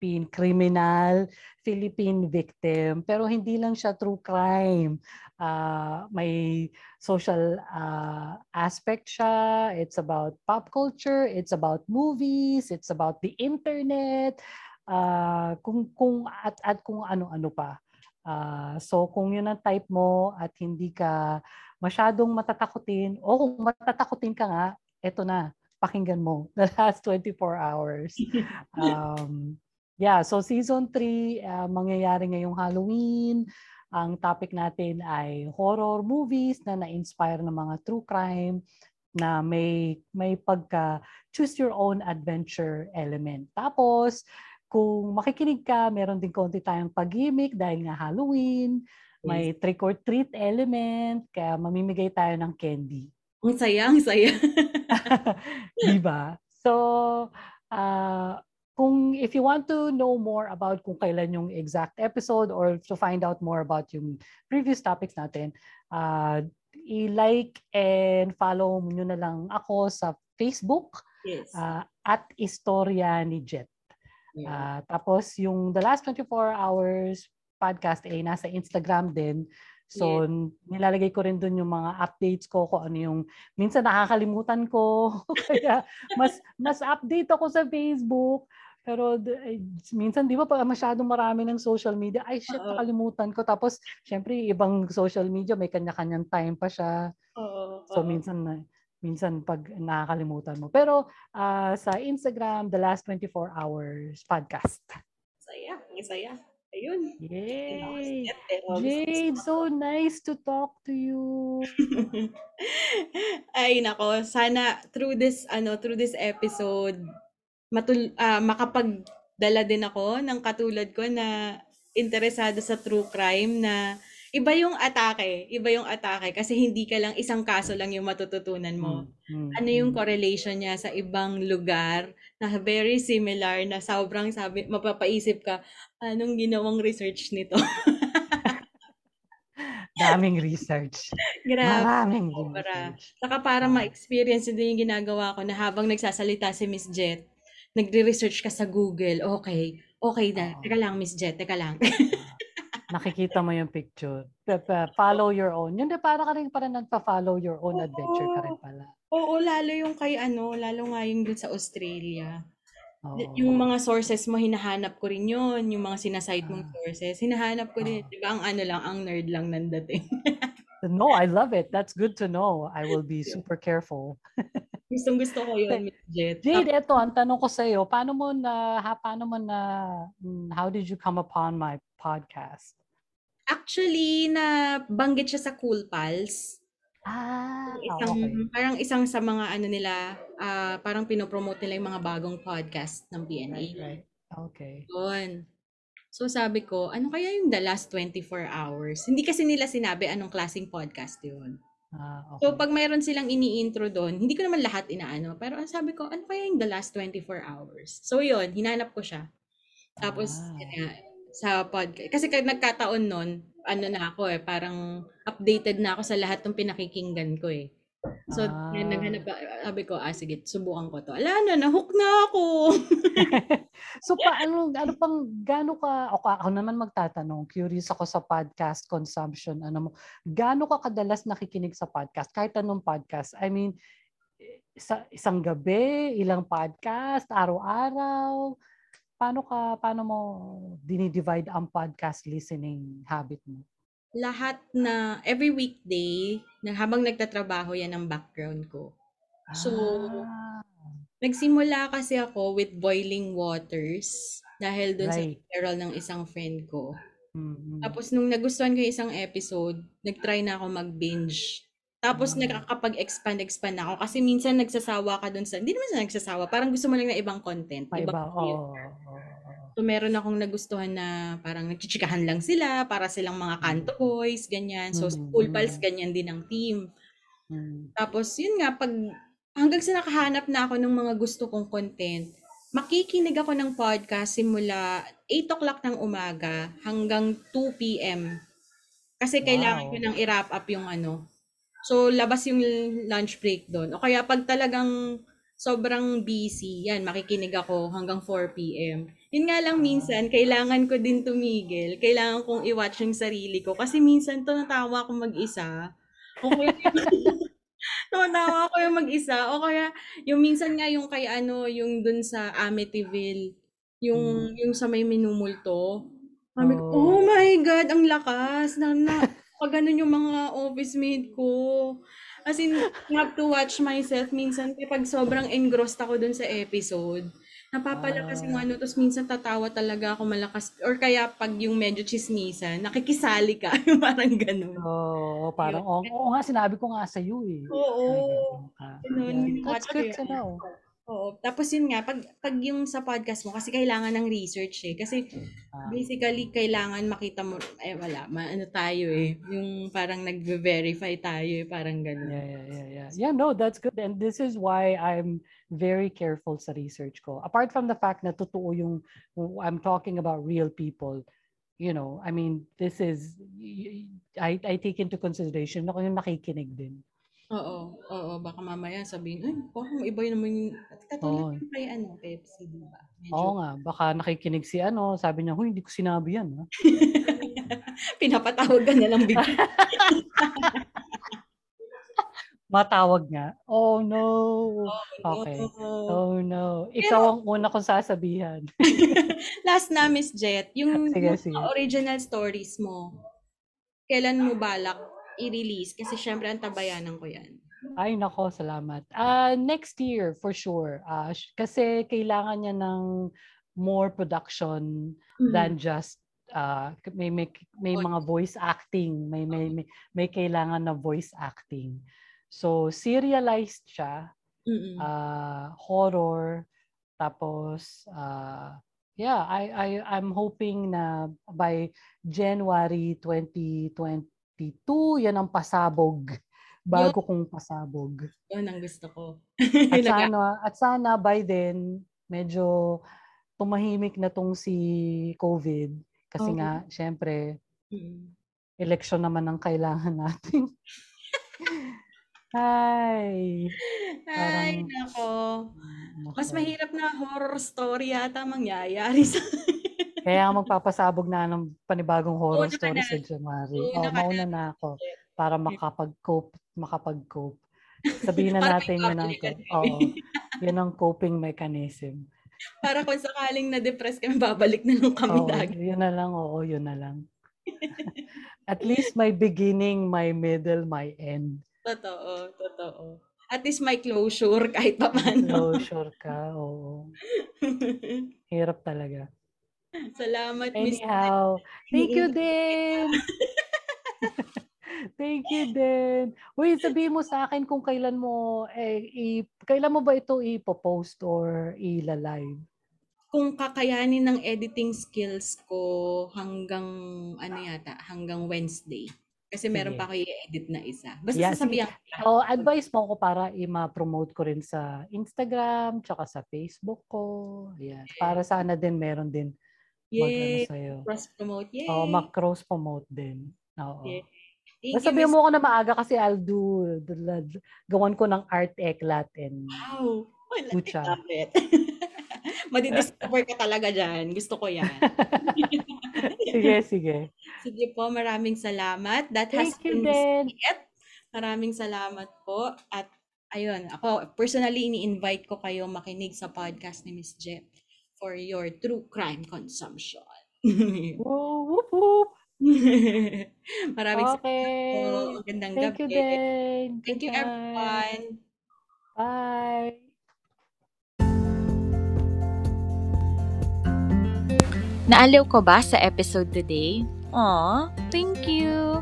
Speaker 2: Philippine criminal, Philippine victim, pero hindi lang siya true crime. Uh, may social uh, aspect siya. It's about pop culture, it's about movies, it's about the internet, uh, kung kung at at kung ano-ano pa. Uh, so kung yun ang type mo at hindi ka masyadong matatakutin o kung matatakutin ka nga, eto na pakinggan mo *laughs* the last 24 hours. *laughs* Um, yeah, so season 3, uh, mangyayari ngayong Halloween. Ang topic natin ay horror movies na na-inspire ng mga true crime na may may pagka choose your own adventure element. Tapos kung makikinig ka, meron din konti tayong pag-gimmick dahil nga Halloween, may trick or treat element, kaya mamimigay tayo ng candy.
Speaker 1: Ang saya, ang saya. *laughs*
Speaker 2: Di ba? So, uh, kung if you want to know more about kung kailan yung exact episode or to find out more about yung previous topics natin, uh, i-like and follow nyo na lang ako sa Facebook
Speaker 1: Yes.
Speaker 2: Uh, at Istorya ni Jet.
Speaker 1: Yeah.
Speaker 2: Uh, tapos yung The Last 24 Hours podcast ay nasa Instagram din. So, yeah. nilalagay ko rin doon yung mga updates ko kung ano yung minsan nakakalimutan ko. *laughs* Kaya mas mas update ako sa Facebook. Pero ay, minsan di ba pag masyadong marami ng social media, ay shit, Uh-oh. nakalimutan ko. Tapos, syempre, ibang social media, may kanya-kanyang time pa siya.
Speaker 1: Oo.
Speaker 2: So, minsan, minsan pag nakakalimutan mo. Pero uh, sa Instagram, The Last 24 Hours Podcast.
Speaker 1: Saya, saya. Ayun.
Speaker 2: Yay! Jade, so nice to talk to you. *laughs*
Speaker 1: Ay nako, sana through this ano, through this episode matul uh, makapagdala din ako ng katulad ko na interesado sa true crime na iba yung atake, iba yung atake kasi hindi ka lang isang kaso lang yung matututunan mo. Mm-hmm. Ano yung correlation niya sa ibang lugar na very similar na sobrang sabi mapapaisip ka anong ginawang research nito. *laughs*
Speaker 2: Daming research.
Speaker 1: Grabe.
Speaker 2: Maraming
Speaker 1: para, research. Saka para ma-experience din yung ginagawa ko na habang nagsasalita si Miss Jet, nagre-research ka sa Google, okay, okay na. Teka lang, Miss Jet, teka lang. *laughs*
Speaker 2: nakikita mo yung picture. Follow your own. Yun, para ka rin para nagpa-follow your own Oo. adventure ka rin pala.
Speaker 1: Oo, lalo yung kay ano, lalo nga yung dun sa Australia. Oo. Yung mga sources mo, hinahanap ko rin yun. Yung mga sinaside mong ah. sources, hinahanap ko rin. Di ba, ang ano lang, ang nerd lang nandating. *laughs*
Speaker 2: no, I love it. That's good to know. I will be super careful. *laughs*
Speaker 1: Gustong gusto ko yun, Miss Jet.
Speaker 2: Jade, eto, ang tanong ko sa iyo, paano mo na, ha, paano mo na, hmm, how did you come upon my podcast?
Speaker 1: Actually, na banggit siya sa Cool Pals.
Speaker 2: Ah,
Speaker 1: isang,
Speaker 2: okay.
Speaker 1: Parang isang sa mga ano nila, uh, parang pinopromote nila yung mga bagong podcast ng PNA.
Speaker 2: Right, right. Okay.
Speaker 1: Doon. So sabi ko, ano kaya yung the last 24 hours? Hindi kasi nila sinabi anong klaseng podcast yun.
Speaker 2: Ah, okay.
Speaker 1: So pag mayroon silang ini-intro doon, hindi ko naman lahat inaano, pero ang sabi ko, ano kaya yung the last 24 hours? So yun, hinanap ko siya. Tapos, ah. yun sa podcast. Kasi nagkataon nun, ano na ako eh, parang updated na ako sa lahat ng pinakikinggan ko eh. So, ah. naghanap, sabi ko, ah, sige, subukan ko to. Ala na, nahook na ako. *laughs* *laughs*
Speaker 2: so, paano, ano pang, gaano ka, ako, ako naman magtatanong, curious ako sa podcast consumption, ano mo, gaano ka kadalas nakikinig sa podcast, kahit anong podcast? I mean, isa, isang gabi, ilang podcast, araw-araw, paano ka paano mo dinidivide ang podcast listening habit mo?
Speaker 1: Lahat na every weekday na habang nagtatrabaho yan ang background ko. So ah. nagsimula kasi ako with boiling waters dahil doon right. sa referral ng isang friend ko.
Speaker 2: Mm-hmm.
Speaker 1: Tapos nung nagustuhan ko yung isang episode, nagtry na ako mag-binge tapos mm. nakakapag-expand-expand ako kasi minsan nagsasawa ka dun sa, hindi naman sa nagsasawa, parang gusto mo lang ng ibang content.
Speaker 2: May iba, oh, oh,
Speaker 1: So meron akong nagustuhan na parang nagchichikahan lang sila para silang mga kanto boys, ganyan. So mm-hmm. School Pals, ganyan din ang team.
Speaker 2: Mm-hmm.
Speaker 1: Tapos yun nga, pag hanggang sa nakahanap na ako ng mga gusto kong content, makikinig ako ng podcast simula 8 o'clock ng umaga hanggang 2 p.m. Kasi kailangan wow. ko nang i-wrap up yung ano, So, labas yung lunch break doon. O kaya pag talagang sobrang busy, yan, makikinig ako hanggang 4 p.m. Yun nga lang minsan, kailangan ko din tumigil. Kailangan kong i-watch yung sarili ko. Kasi minsan to natawa ako mag-isa. O kaya, *laughs* natawa ako yung mag-isa. O kaya, yung minsan nga yung kay ano, yung dun sa Amityville, yung, hmm. yung sa may minumulto. Sabi oh. oh my God, ang lakas. Na, na, pag ganun yung mga office mate ko. As in, I have to watch myself minsan kapag sobrang engrossed ako dun sa episode. Napapalakas yung ah. ano, tapos minsan tatawa talaga ako malakas. Or kaya pag yung medyo chismisan, nakikisali ka. yung *laughs* parang ganun.
Speaker 2: Oo, oh, parang, oo, oh, nga, sinabi ko nga sa iyo eh.
Speaker 1: Oo.
Speaker 2: Ganun, yeah. That's good to know.
Speaker 1: Oo. Tapos yun nga, pag, pag yung sa podcast mo, kasi kailangan ng research eh. Kasi ah. basically, kailangan makita mo, eh wala, ano tayo eh. Yung parang nag-verify tayo eh, parang ganun.
Speaker 2: Yeah, yeah, yeah, yeah. Yeah, no, that's good. And this is why I'm very careful sa research ko. Apart from the fact na totoo yung, I'm talking about real people, you know, I mean, this is, I, I take into consideration na yung nakikinig din.
Speaker 1: Oo, oo, baka mamaya sabihin, "Ay, parang iba yun naman yung" katulad
Speaker 2: Oo.
Speaker 1: ng kay ano, Pepsi, 'di ba?
Speaker 2: Oo nga, baka nakikinig si ano, sabi niya, "Hoy, hindi ko sinabi yan, ah." *laughs*
Speaker 1: Pinapatawag ka na lang bigla. *laughs*
Speaker 2: Matawag nga. Oh, no.
Speaker 1: Oh,
Speaker 2: Okey.
Speaker 1: no.
Speaker 2: Oh, no.
Speaker 1: Pero
Speaker 2: Ikaw ang una kong sasabihan. *laughs*
Speaker 1: Last na, Miss Jet, yung
Speaker 2: Sige,
Speaker 1: yung
Speaker 2: sige.
Speaker 1: mga original stories mo, kailan mo balak i-release? Kasi siyempre antabayanan ko 'yan.
Speaker 2: Ay naku, salamat. Ah, next year for sure. Sh kasi kailangan niya ng more production than
Speaker 1: Mm.
Speaker 2: just, ah, may may may mga voice acting, may may may may kailangan na voice acting. So, serialized siya,
Speaker 1: Mm.
Speaker 2: ah, horror, tapos, ah, yeah, I I I'm hoping na by January 2022, yan ang pasabog,
Speaker 1: Yun.
Speaker 2: bago kong pasabog.
Speaker 1: Yun ang gusto ko.
Speaker 2: At *laughs* sana at sana by then, medyo tumahimik na 'tong si COVID. Kasi
Speaker 1: Oo.
Speaker 2: nga siyempre
Speaker 1: Mm.
Speaker 2: eleksyon naman ang kailangan natin. *laughs* Ay,
Speaker 1: Ay,
Speaker 2: parang
Speaker 1: naku. Mas mahirap na horror story yata mangyayari sa *laughs*
Speaker 2: Kaya magpapasabog na ng panibagong horror
Speaker 1: ka
Speaker 2: story sa January.
Speaker 1: Mauna
Speaker 2: Oo,
Speaker 1: ka na,
Speaker 2: mauna na ako para makapag-cope makapag-cope. *laughs* Sabihin na natin yun ang oo, *laughs* yun ang coping mechanism.
Speaker 1: Para kung sakaling na-depress kami, babalik na lang kami
Speaker 2: Oo,
Speaker 1: lagi.
Speaker 2: yun na lang, oo, yun na lang. *laughs* At least my beginning, my middle, my end.
Speaker 1: Totoo, totoo. At least may closure kahit papaano.
Speaker 2: Closure ka, oo. Hirap talaga. *laughs*
Speaker 1: Salamat.
Speaker 2: Anyhow, thank you din. *laughs* Thank you din. Uy, sabihin mo sa akin kung kailan mo eh, i kailan mo ba ito ipo-post or ila-live?
Speaker 1: Kung kakayanin ng editing skills ko hanggang ano yata, hanggang Wednesday. Kasi meron pa ako i-edit na isa. Basta
Speaker 2: Yeah,
Speaker 1: sasabihan ko.
Speaker 2: So, advice mo ko para i-ma-promote ko rin sa Instagram, tsaka sa Facebook ko. Ayan. Para sana din meron din
Speaker 1: Yay! Cross-promote. Yay!
Speaker 2: Oo, mag-cross promote din. Oo.
Speaker 1: Yay! Thank
Speaker 2: Basta sabihin mo ko na maaga kasi I'll do, gawan ko ng art eklat and
Speaker 1: Wow! Love it. *laughs* Madidiscover ka talaga dyan. Gusto ko yan. *laughs*
Speaker 2: sige, sige.
Speaker 1: Sige po, maraming salamat. That has
Speaker 2: Thank you
Speaker 1: been. Jet. Maraming salamat po. At ayun, ako personally ini-invite ko kayo makinig sa podcast ni Miss Jet for your true crime consumption. *laughs*
Speaker 2: Woo, whoop, whoop. *laughs*
Speaker 1: maraming salamat po.
Speaker 2: Okay.
Speaker 1: Magandang
Speaker 2: Thank you
Speaker 1: gabi.
Speaker 2: din.
Speaker 1: Thank
Speaker 2: Good
Speaker 1: you
Speaker 2: night.
Speaker 1: everyone.
Speaker 2: Bye.
Speaker 3: Naaliw ko ba sa episode today? Aw, thank you!